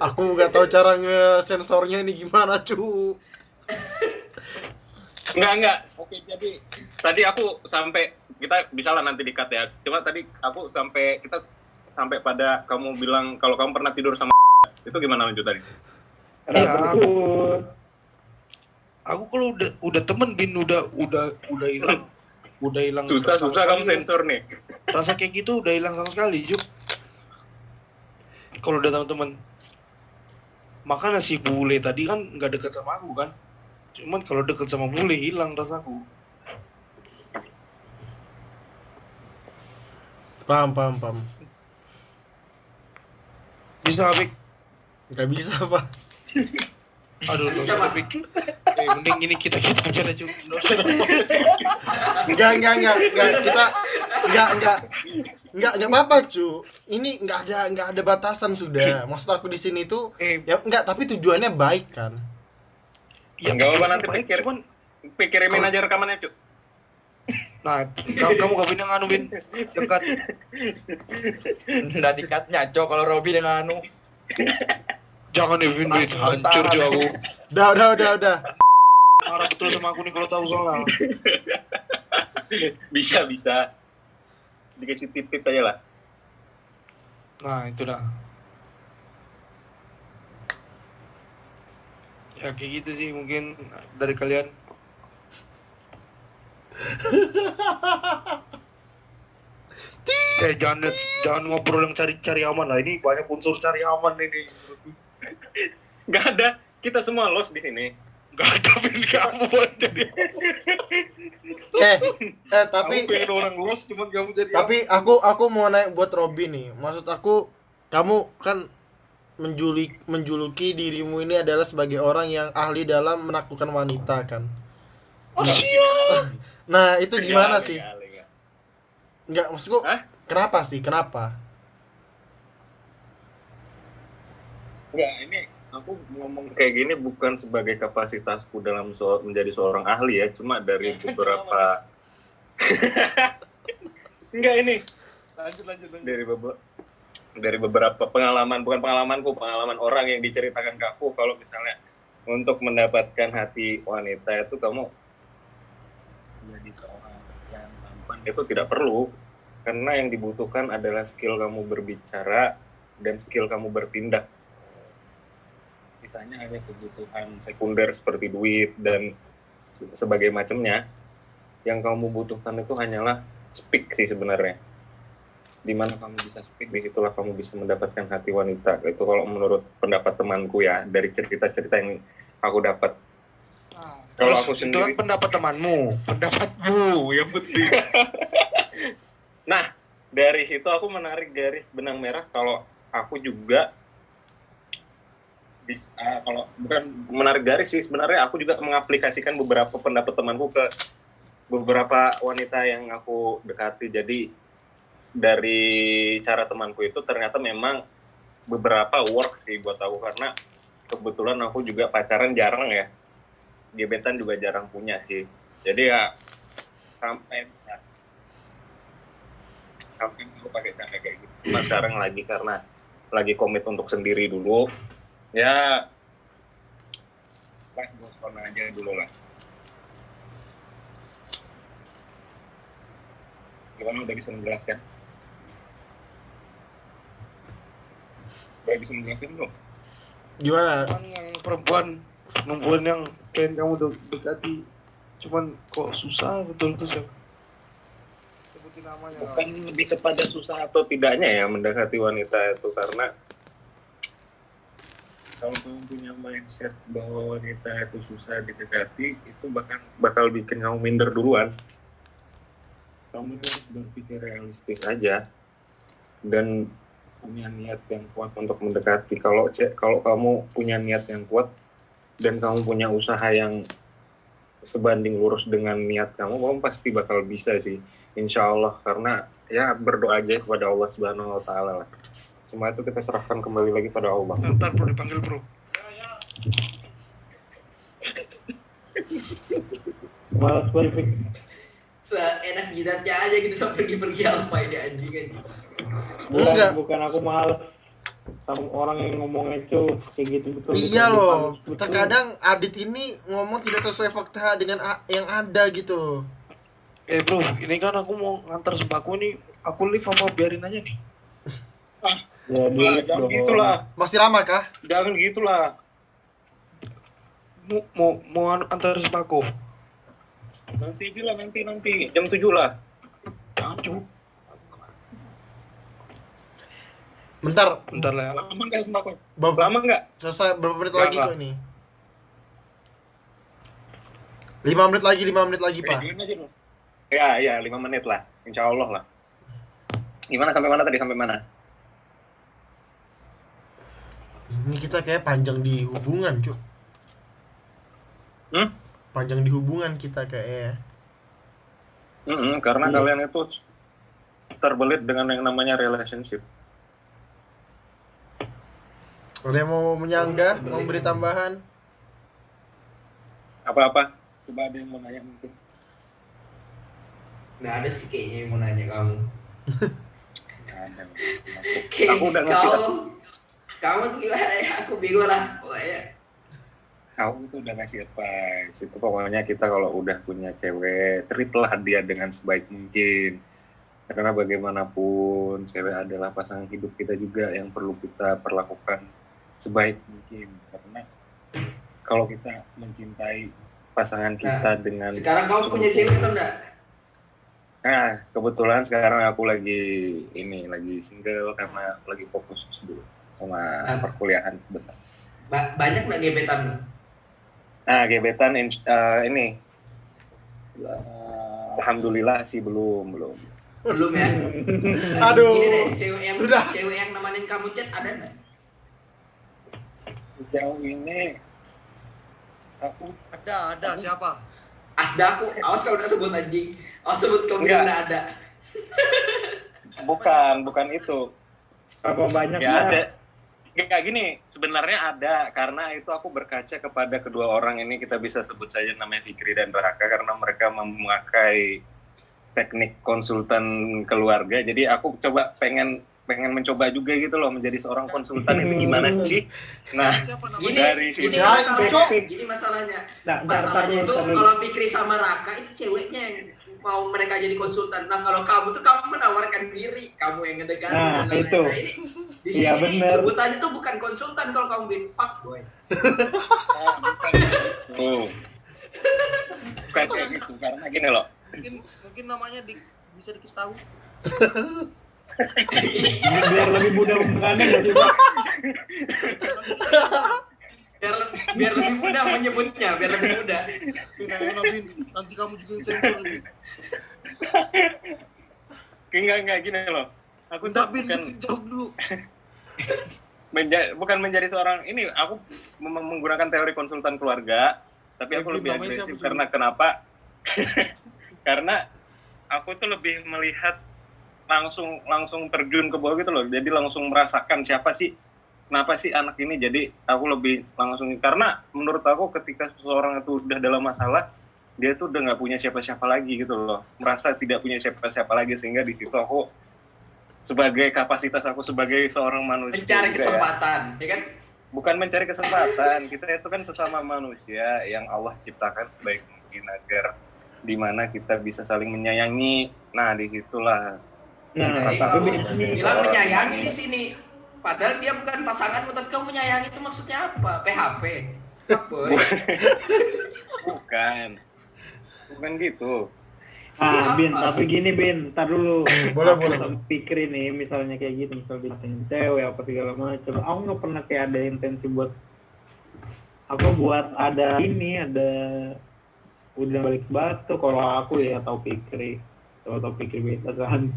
Aku nggak tahu cara nge-sensornya ini gimana, cu. enggak enggak oke jadi tadi aku sampai kita bisa lah nanti dikat ya. Cuma tadi aku sampai kita sampai pada kamu bilang kalau kamu pernah tidur sama itu gimana lanjut tadi? Iya, aku, aku kalau udah udah temen bin udah udah udah hilang udah hilang Susah susah kamu sensor nih. rasa kayak gitu udah hilang sama sekali Juk kalau udah teman-teman makanya si bule tadi kan nggak dekat sama aku kan cuman kalau dekat sama bule hilang rasaku Paham, paham, paham. bisa Fik? Gak bisa, Pak. aduh Bisa. Fik. eh, mending ini kita kita aja dah Juk Nggak usah. Enggak, enggak, enggak, enggak. Kita enggak, enggak. Enggak, enggak apa-apa, cu. Ini enggak ada enggak ada batasan sudah. Maksud aku di sini tuh eh ya enggak, tapi tujuannya baik kan. ya Nggak apa-apa, nanti baik, pikir. cuman Pikirimin aja rekamannya, Cuk. nah kamu kamu gak pindah nganu bin dekat Nggak dikatnya, Cok, kalau Robby dengan anu. jangan bin bin hancur. Cok, aku Udah, udah, udah, udah. marah betul sama aku nih kalau tahu soalnya Bisa, bisa. Dikasih tip-tip aja lah. Nah, itu dah. Ya kayak gitu sih mungkin dari kalian. eh jangan jangan ngobrol yang cari cari aman lah ini banyak unsur cari aman ini Nggak ada. Kita semua lost di sini. nggak ada pin kamu jadi Eh, eh tapi kamu pengen orang los cuman kamu jadi tapi aku aku mau naik buat Robby nih. Maksud aku kamu kan menjulik menjuluki dirimu ini adalah sebagai orang yang ahli dalam menaklukkan wanita kan. oh, siap. Nah, itu gimana Enggak, sih? enggak, enggak. Enggak, maksudku Hah? kenapa sih? Kenapa? Enggak, ini aku ngomong kayak gini bukan sebagai kapasitasku dalam so menjadi seorang ahli ya, cuma dari beberapa Enggak ini. Lanjut lanjut lanjut. Dari beberapa dari beberapa pengalaman, bukan pengalamanku, pengalaman orang yang diceritakan ke aku kalau misalnya untuk mendapatkan hati wanita itu kamu menjadi seorang yang tampan itu tidak perlu karena yang dibutuhkan adalah skill kamu berbicara dan skill kamu bertindak sisanya hanya kebutuhan sekunder seperti duit dan se- sebagai macamnya yang kamu butuhkan itu hanyalah speak sih sebenarnya. Di mana kamu bisa speak di situlah kamu bisa mendapatkan hati wanita. Itu kalau menurut pendapat temanku ya dari cerita-cerita yang aku dapat. Kalau aku itu sendiri- kan pendapat temanmu. Pendapatmu yang penting. Nah, dari situ aku menarik garis benang merah kalau aku juga ah, kalau bukan menarik garis sih sebenarnya aku juga mengaplikasikan beberapa pendapat temanku ke beberapa wanita yang aku dekati. Jadi dari cara temanku itu ternyata memang beberapa work sih buat aku karena kebetulan aku juga pacaran jarang ya. Gebetan juga jarang punya sih. Jadi ya sampai sampai dulu pakai cara kayak gitu. Sekarang lagi karena lagi komit untuk sendiri dulu. Ya life goes on aja dulu lah. Gimana udah bisa menjelaskan? Udah bisa menjelaskan belum? Gimana? Yang perempuan perempuan yang pengen kamu de- dekati cuman kok susah betul tuh siapa sebutin namanya Bukan lebih kepada susah atau tidaknya ya mendekati wanita itu karena kalau kamu punya mindset bahwa wanita itu susah didekati itu bahkan bakal bikin kamu minder duluan. Kamu harus berpikir realistis aja dan punya niat yang kuat untuk mendekati. Kalau ce- kalau kamu punya niat yang kuat dan kamu punya usaha yang sebanding lurus dengan niat kamu kamu pasti bakal bisa sih insya Allah. Karena ya berdoa aja kepada Allah Subhanahu Wa Taala lah semua itu kita serahkan kembali lagi pada Allah ntar bro dipanggil bro Malas banget. Seenak jidatnya aja gitu sampai pergi-pergi apa ini anjing anjing. Bukan, Enggak. bukan aku malas. sama orang yang ngomongnya cuy kayak gitu betul Iya betul, loh, betul. terkadang Adit ini ngomong tidak sesuai fakta dengan yang ada gitu. Eh bro, ini kan aku mau ngantar sembako nih. Aku live apa biarin aja nih? Ya dilihat jangan dong gitu lah. Masih lama kah? Jangan gitu lah. Mau mau, mau antar sembako. Nanti aja lah, nanti, nanti. Jam 7 lah. Jangan cu. Bentar, Bentar lah ya. Lama nggak sembako? Bab- Lama nggak? selesai berapa menit lagi kok ini? 5 menit lagi, 5 menit lagi, Pak. Dong. Ya, ya, 5 menit lah. Insya Allah lah. Gimana sampai mana tadi? Sampai mana? Ini kita kayak panjang di hubungan, Cuk. Hmm? Panjang di hubungan kita kayaknya. Mm-mm, karena kalian itu terbelit dengan yang namanya relationship. Ada yang mau menyanggah, mau beri tambahan? Apa-apa? Coba ada yang mau nanya mungkin. Nggak ada sih kayaknya yang mau nanya kamu. Nggak ada. Kayak Aku udah ngasih kau, kamu tuh gimana ya? Aku bingung lah. Pokoknya. Aku itu udah ngasih advice. Itu pokoknya kita kalau udah punya cewek, treatlah dia dengan sebaik mungkin. Karena bagaimanapun, cewek adalah pasangan hidup kita juga yang perlu kita perlakukan sebaik mungkin. Karena kalau kita mencintai pasangan kita dengan Sekarang kamu punya cewek atau enggak? Nah, kebetulan sekarang aku lagi ini lagi single karena lagi fokus dulu sama Ah. perkuliahan sebentar. Ba- banyak nggak gebetan? Nah, gebetan in- eh, ini eh, alhamdulillah sih belum belum. Belum ya? Aduh, Ini deh, cewek yang sudah. cewek yang nemenin kamu chat ada nggak? Sejauh ini aku Ada, ada siapa? Asdaku, awas kau udah sebut anjing. Awas sebut bilang nggak ada. bukan bukan itu. apa banyak Ya ada. Kayak gini, sebenarnya ada karena itu aku berkaca kepada kedua orang ini kita bisa sebut saja namanya Fikri dan Raka karena mereka memakai teknik konsultan keluarga. Jadi aku coba pengen pengen mencoba juga gitu loh menjadi seorang konsultan itu gimana sih? Nah? Gini, Dari gini sini. masalahnya, Cok. gini masalahnya. nah, Masalahnya itu kalau Fikri sama Raka itu ceweknya yang mau mereka jadi konsultan. Nah kalau kamu tuh kamu menawarkan diri, kamu yang ngedekatin. Nah, dan lain-lain. itu. Nah, ini di Iya, bener. sebutannya tuh bukan konsultan kalau kamu bikin fuck boy. tuh. Bukan kayak gitu karena gini loh. Mungkin mungkin namanya di, bisa dikasih tahu. Ini biar lebih mudah membukannya nggak sih Pak? Biar lebih, biar lebih mudah menyebutnya, biar lebih mudah. Bin. nanti kamu juga yang sensor. Enggak enggak gini loh. Aku Bin, bukan jawab dulu. menja- bukan menjadi seorang ini aku menggunakan teori konsultan keluarga tapi aku lebih agresif karena kenapa karena aku tuh lebih melihat langsung langsung terjun ke bawah gitu loh jadi langsung merasakan siapa sih kenapa sih anak ini jadi aku lebih langsung karena menurut aku ketika seseorang itu udah dalam masalah dia tuh udah nggak punya siapa-siapa lagi gitu loh merasa tidak punya siapa-siapa lagi sehingga di situ aku sebagai kapasitas aku sebagai seorang manusia Mencari ya, kesempatan, ya kan? bukan mencari kesempatan kita itu kan sesama manusia yang Allah ciptakan sebaik mungkin agar di mana kita bisa saling menyayangi nah di situlah Nah, Jadi Kata kamu aku. bilang menyayangi di sini. Padahal dia bukan pasanganmu, tapi kamu menyayangi itu maksudnya apa? PHP. Bukan bukan gitu Ah, Bin, apa? tapi gini Bin, ntar dulu. Boleh, Aku boleh. sama Pikir ini, misalnya kayak gitu, misal ditanyain cewek apa segala macam. Aku nggak pernah kayak ada intensi buat apa buat ada ini, ada udah balik batu kalau aku ya atau Pikri, atau atau Pikri beda kan.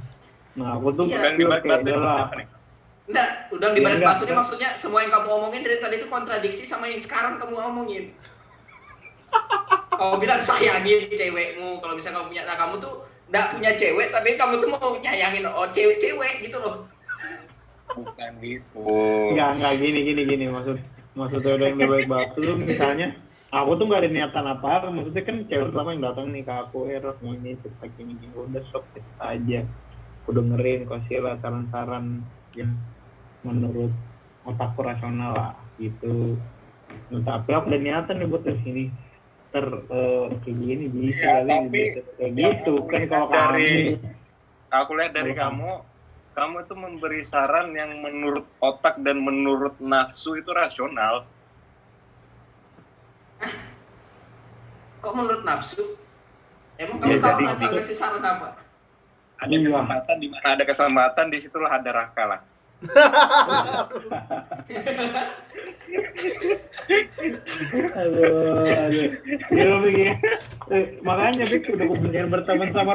Nah, aku tuh Iya. pure balik kayak batu Enggak, udah di Ya, balik enggak, batu ini maksudnya semua yang kamu omongin dari tadi itu kontradiksi sama yang sekarang kamu omongin. Kau bilang sayangin cewekmu, kalau misalnya kamu punya, nah kamu tuh enggak punya cewek, tapi kamu tuh mau nyayangin oh cewek-cewek gitu loh. bukan gitu. Enggak, enggak gini gini gini maksud maksudnya udah yang di balik batu tuh misalnya aku tuh gak ada niatan apa maksudnya kan cewek pertama yang datang nih ke aku eh mau ini cerita gini gini udah sok cerita aja. Aku dengerin kasih lah saran-saran yang menurut otakku rasional lah gitu. Tapi aku udah niatan nih buat sini. Ter eh, kayak gini bisa Iya, kali tapi kayak gitu kan kalau dari- kamu aku lihat dari kamu kamu itu memberi saran yang menurut otak dan menurut nafsu itu rasional. Kok menurut nafsu? Emang Ya, kamu tahu jadi- nggak kasih saran apa? ada Iya. kesempatan di mana? Ada kesempatan di situlah ada raka lah aduh aduh ya, lu pikir eh, makanya Fik udah kemudian berteman sama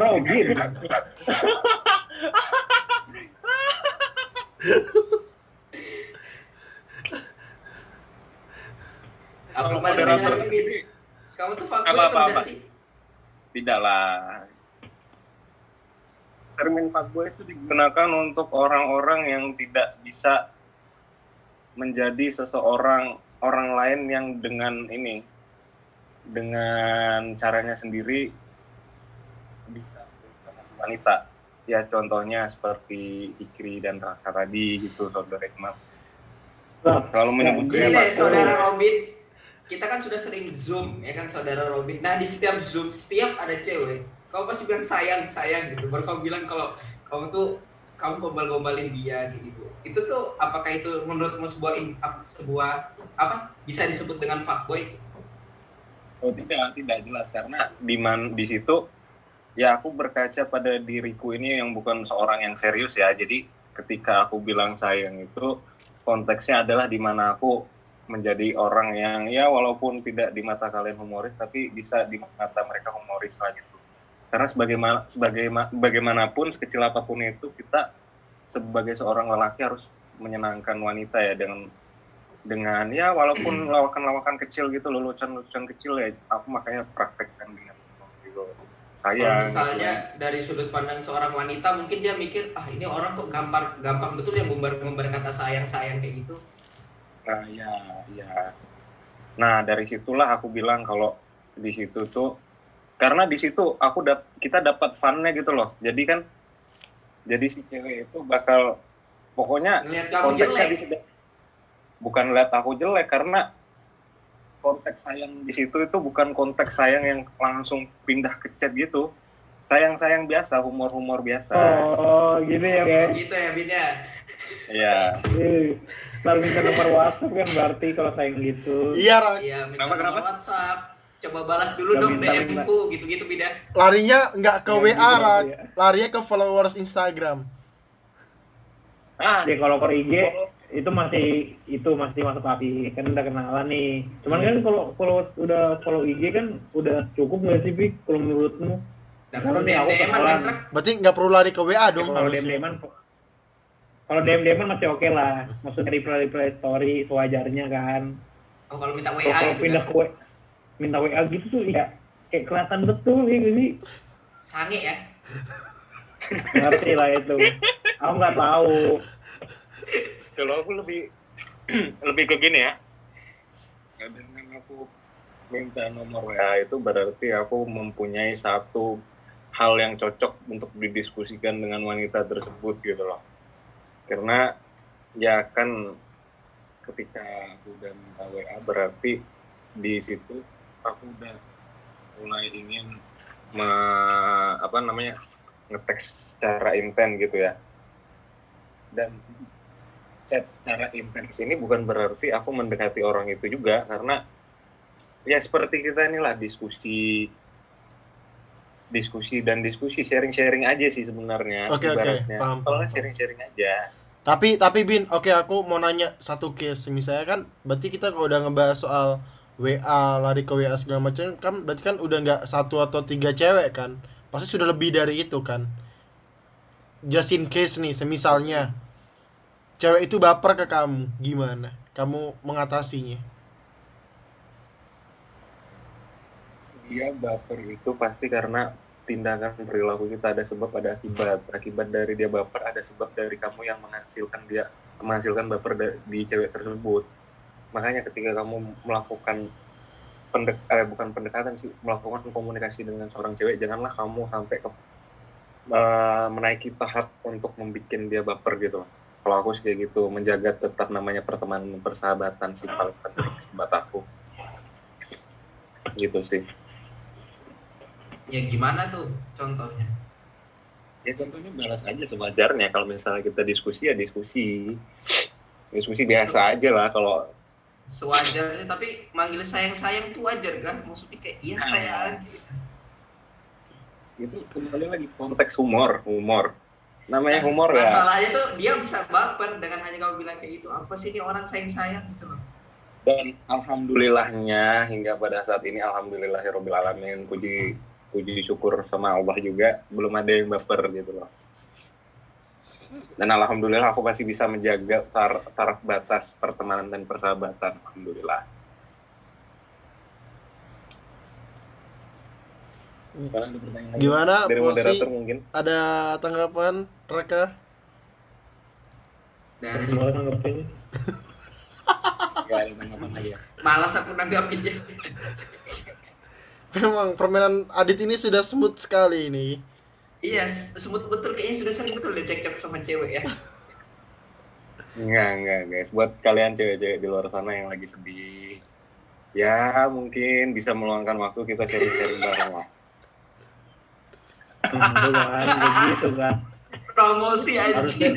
moderator lagi, Bin. Kamu tuh fuckboy Apa, apa, apa? sih? tidak lah termin fuckboy itu digunakan untuk orang-orang yang tidak bisa menjadi seseorang orang lain yang dengan ini dengan caranya sendiri bisa wanita ya contohnya seperti Ikri dan Raka tadi gitu saudara Iqbal selalu menyebut Gini deh, saudara Robin. Kita kan sudah sering zoom, ya kan saudara Robin. Nah di setiap zoom, setiap ada cewek, kamu pasti bilang sayang, sayang gitu. Baru kamu bilang kalau kamu tuh kamu gombal-gombalin dia gitu. Itu tuh apakah itu menurutmu sebuah sebuah apa bisa disebut dengan fuckboy? Oh tidak, tidak jelas karena di man di situ ya aku berkaca pada diriku ini yang bukan seorang yang serius ya. Jadi ketika aku bilang sayang itu konteksnya adalah di mana aku menjadi orang yang ya walaupun tidak di mata kalian humoris tapi bisa di mata mereka humoris lah gitu. Karena sebagaimana sebagaimana bagaimanapun sekecil apa pun itu kita sebagai seorang lelaki harus menyenangkan wanita ya dengan dengan ya walaupun lawakan-lawakan kecil gitu lelucon-lelucon kecil ya aku makanya praktekkan dengan gitu Kalau sayang misalnya dari sudut pandang seorang wanita, mungkin dia mikir, ah ini orang kok gampang gampang betul ya ngumbar-ngumbar kata sayang sayang kayak gitu. nah ya ya. Nah dari situlah aku bilang kalau di situ tuh karena di situ aku dap kita dapat funnya gitu loh jadi kan jadi si cewek itu bakal pokoknya konteksnya jelek. di situ bukan lihat aku jelek karena konteks sayang di situ itu bukan konteks sayang yang langsung pindah ke chat gitu sayang sayang biasa humor humor biasa oh gitu ya guys Gitu ya Bin ya. ya Eh, Lalu minta nomor WhatsApp kan berarti kalau sayang gitu Iya. Iya, minta Kenapa, nomor kenapa? WhatsApp. Coba balas dulu dong minta, DM-ku gitu-gitu Bin ya. larinya nggak ke Nggak WA, berarti ya. larinya ke followers Instagram. ah ya kalau per IG itu masih itu masih masuk api kan udah kenalan nih cuman kan kalau kalau udah follow IG kan udah cukup nggak sih Pik kalau menurutmu kenalan. kan Trak? Berarti nggak perlu lari ke WA Ya, dong kalau DM. DMan kalau DM DMan masih oke lah maksudnya reply reply story sewajarnya kan Oh, kalau minta WA kalau gitu pindah kan. ke W- minta WA gitu tuh ya kayak kelihatan betul ya sih Sange ya. ngerti lah itu. Aku nggak tahu. Kalau aku lebih lebih ke gini ya. Dengan aku minta nomor WA itu berarti aku mempunyai satu hal yang cocok untuk didiskusikan dengan wanita tersebut gitu loh. Karena ya kan ketika aku udah minta WA berarti di situ aku udah mulai ingin me- apa namanya ngeteks secara intens gitu ya dan chat secara intens ini bukan berarti aku mendekati orang itu juga karena ya seperti kita inilah diskusi diskusi dan diskusi sharing-sharing aja sih sebenarnya Oke, oke. ibaratnya. Paham, Soalnya paham. sharing-sharing aja Tapi tapi Bin, oke aku mau nanya satu case misalnya kan berarti kita kalau udah ngebahas soal WA lari ke WA segala macam kan berarti kan udah nggak satu atau tiga cewek kan? Pasti sudah lebih dari itu kan? Just in case nih semisalnya cewek itu baper ke kamu gimana? Kamu mengatasinya? Dia baper itu pasti karena tindakan perilaku kita ada sebab ada akibat. Akibat dari dia baper ada sebab dari kamu yang menghasilkan dia menghasilkan baper di cewek tersebut makanya ketika kamu melakukan pendek eh, bukan pendekatan sih melakukan komunikasi dengan seorang cewek janganlah kamu sampai ke eh, menaiki tahap untuk membuat dia baper gitu kalau aku sih kayak gitu menjaga tetap namanya pertemanan persahabatan sih paling penting buat aku. Gitu sih. Ya gimana tuh contohnya? ya contohnya balas aja sewajarnya. Kalau misalnya kita diskusi ya diskusi. Diskusi biasa aja lah. Kalau Sewajarnya tapi manggil sayang-sayang tuh wajar kan? Maksudnya kayak iya saya aja. itu kembali lagi konteks humor humor namanya humor ya Masalahnya tuh dia bisa baper dengan hanya kamu bilang kayak gitu. Apa sih ini orang sayang-sayang gitu loh. dan alhamdulillahnya hingga pada saat ini alhamdulillahirobbil alamin puji puji syukur sama Allah juga belum ada yang baper gitu loh dan alhamdulillah aku masih bisa menjaga tar- taraf batas pertemanan dan persahabatan alhamdulillah Gimana dari Posi? moderator mungkin Ada tanggapan Reka? Dari ya malas aku nanggapinnya. Memang permainan Adit ini sudah smooth sekali ini. Iya, sebut betul kayaknya sudah sering betul dia cekcok sama cewek ya. Enggak, enggak, guys. Buat kalian cewek-cewek di luar sana yang lagi sedih, ya mungkin bisa meluangkan waktu kita sharing-sharing bareng lah. Itu kan, begitu kan. Promosi aja. Harusnya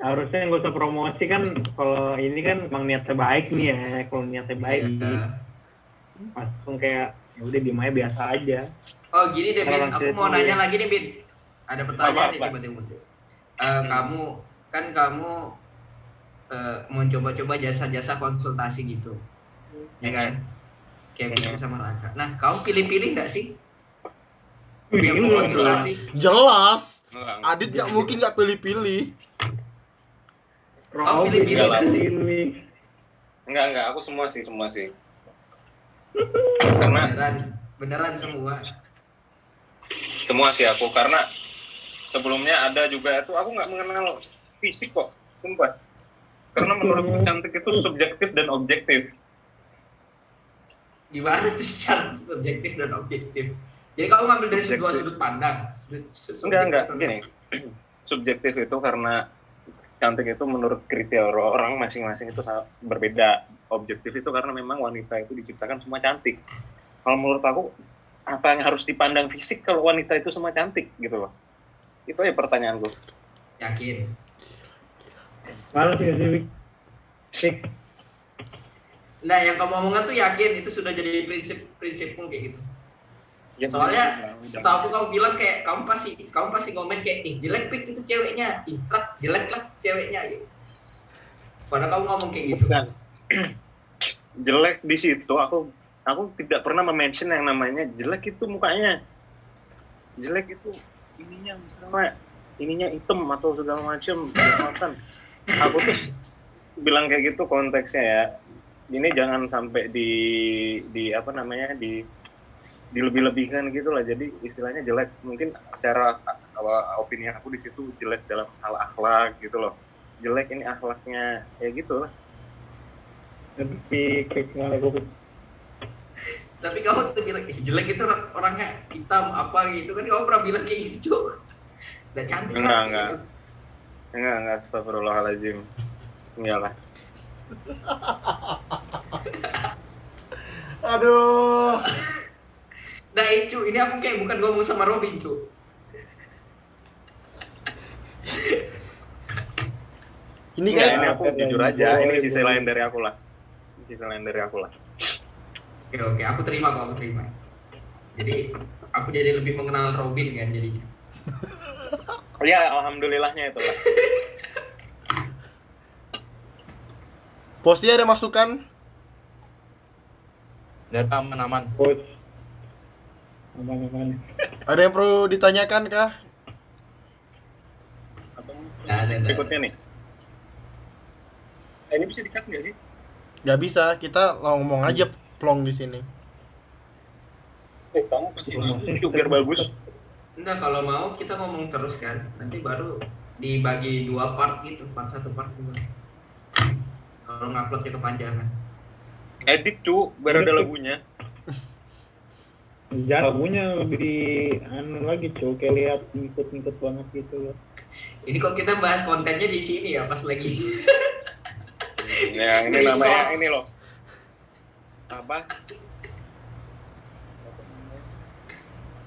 harusnya nggak usah promosi kan kalau ini kan emang niatnya baik nih ya kalau niatnya baik Iya. langsung kayak ya udah diem aja biasa aja Oh gini deh, Bin. Aku mau nanya ya. lagi nih, Bin. Ada pertanyaan Apa, nih apa? tiba-tiba. Eh, kamu kan kamu eh, mau coba-coba jasa-jasa konsultasi gitu, ya kan? Kayak gitu sama Raka. Nah, kamu pilih-pilih nggak sih? Yang mau konsultasi? Jelas. Adit nggak mungkin nggak pilih-pilih. Oh, Robin pilih-pilih nggak nggak sih? Enggak, enggak. Aku semua sih, semua sih. Karena Beneran, beneran semua. Semua sih aku karena sebelumnya ada juga itu aku nggak mengenal fisik kok, sumpah. Karena menurutku cantik itu subjektif dan objektif. Gimana tuh secara subjektif dan objektif? Jadi kamu ngambil dari dua Subjektif. sudut pandang. Sudut- sudut- Enggak, enggak, subjektif. gini. Subjektif itu karena cantik itu menurut kriteria orang masing-masing itu sangat berbeda. Objektif itu karena memang wanita itu diciptakan semua cantik. Kalau menurut aku, apa yang harus dipandang fisik kalau wanita itu semua cantik gitu loh. Itu ya pertanyaanku. Yakin. Malas nggak sih Nah, yang kamu omongan tuh yakin itu sudah jadi prinsip prinsipmu kayak gitu. Ya, Soalnya jangan- setahu aku kamu bilang kayak kamu pasti kamu pasti komen kayak ih jelek pik itu ceweknya, ih jelek lah ceweknya gitu. Padahal kamu ngomong kayak gitu. Bukan. jelek di situ aku aku tidak pernah mention yang namanya jelek itu mukanya. Jelek itu ininya misalnya ininya hitam atau segala macam jerawatan aku tuh bilang kayak gitu konteksnya ya. Ini jangan sampai di di apa namanya di dilebih-lebihkan gitu lah jadi istilahnya jelek. Mungkin secara opini aku di situ jelek dalam hal akhlak gitu loh. Jelek ini akhlaknya ya gitu lah malah gue Tapi kamu tuh bilang ih jelek itu orang- orangnya hitam apa gitu kan kamu pernah bilang kayak gitu. Udah cantik Enggak, lah, enggak. gitu. enggak enggak astagfirullahaladzim iyalah Aduh. Nah, Icu, ini aku kayak bukan ngomong sama Robin, cu. Ini Enggak, kan ini aku jujur aja ini sisi lain dari aku lah sisi lain dari aku lah Oke, oke, aku terima kok, aku terima. Jadi, aku jadi lebih mengenal Robin kan jadinya. ya alhamdulillahnya itu lah Posti ada masukan? Dan aman-aman. coach aman-aman Ada yang perlu ditanyakan kah? atau Nggak ada, nggak ada. berikutnya nih Eh, ini bisa dikat nggak sih Gak bisa, kita ngomong aja plong di sini. eh kamu itu biar bagus Enggak, kalau mau kita ngomong terus kan. Nanti baru dibagi dua part gitu, part satu, part dua. Kalau nguploadnya kepanjangan. edit tuh biar ada lagunya Jangan punya lebih anu lagi cuy kayak lihat ngikut-ngikut banget gitu loh. Ini kok kita bahas kontennya di sini ya pas lagi. Ya, ini namanya ini loh. Apa?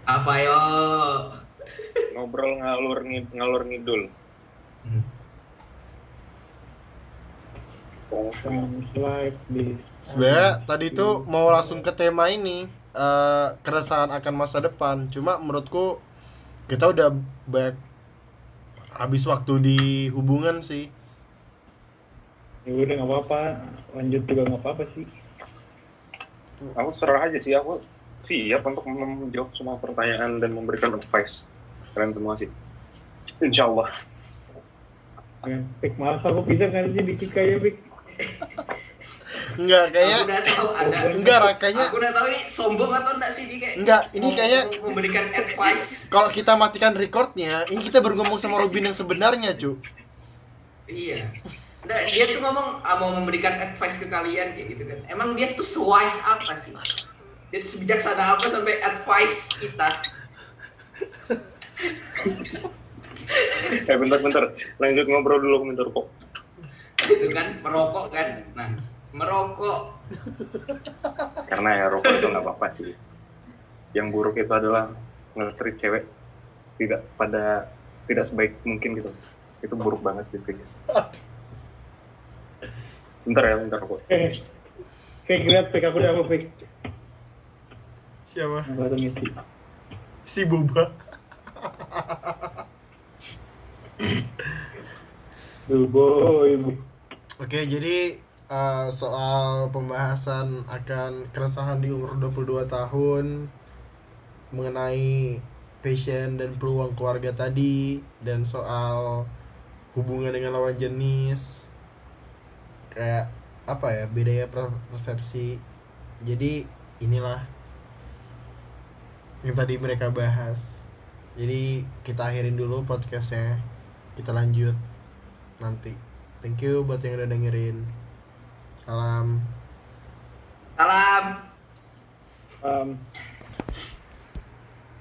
Apa yo? Ngobrol ngalur ngalur ngidul. Sebenarnya tadi tuh mau langsung ke tema ini eh keresahan akan masa depan. Cuma menurutku kita udah banyak habis waktu di hubungan sih. Ya udah nggak apa-apa, lanjut juga nggak apa-apa sih. Aku serah aja sih aku siap untuk menjawab semua pertanyaan dan memberikan advice. Kalian semua sih. Insya Allah. Ya, Pik, malas aku bisa nggak sih di Kika ya, Pik? Enggak Aku kayak udah tahu ada. enggak kayaknya Aku udah tahu ini sombong atau enggak sih ini kayak. Enggak, ini kayaknya- memberikan advice. kalau kita matikan recordnya, ini kita baru ngomong sama Robin yang sebenarnya, cu. Iya. Nah, dia tuh ngomong ah, mau memberikan advice ke kalian kayak gitu kan. Emang dia tuh sewise apa sih? Dia tuh sebijaksana apa sampai advice kita? Eh bentar-bentar, lanjut ngobrol dulu bentar kok. Itu kan merokok kan. Nah, merokok. Karena ya rokok itu nggak apa-apa sih. Yang buruk itu adalah nge-treat cewek tidak pada tidak sebaik mungkin gitu. Itu buruk banget sih. Bentar ya, bentar kok. Eh, Pik, lihat Pik, aku udah apa, Pik? Siapa? Si Boba. Boy, boy. Oke, jadi eh, soal pembahasan akan keresahan di umur 22 tahun mengenai passion dan peluang keluarga tadi dan soal hubungan dengan lawan jenis kayak apa ya bedanya per- persepsi. Jadi inilah yang tadi mereka bahas. Jadi kita akhirin dulu podcastnya. Kita lanjut nanti. Thank you buat yang udah dengerin. Salam. Salam. Um,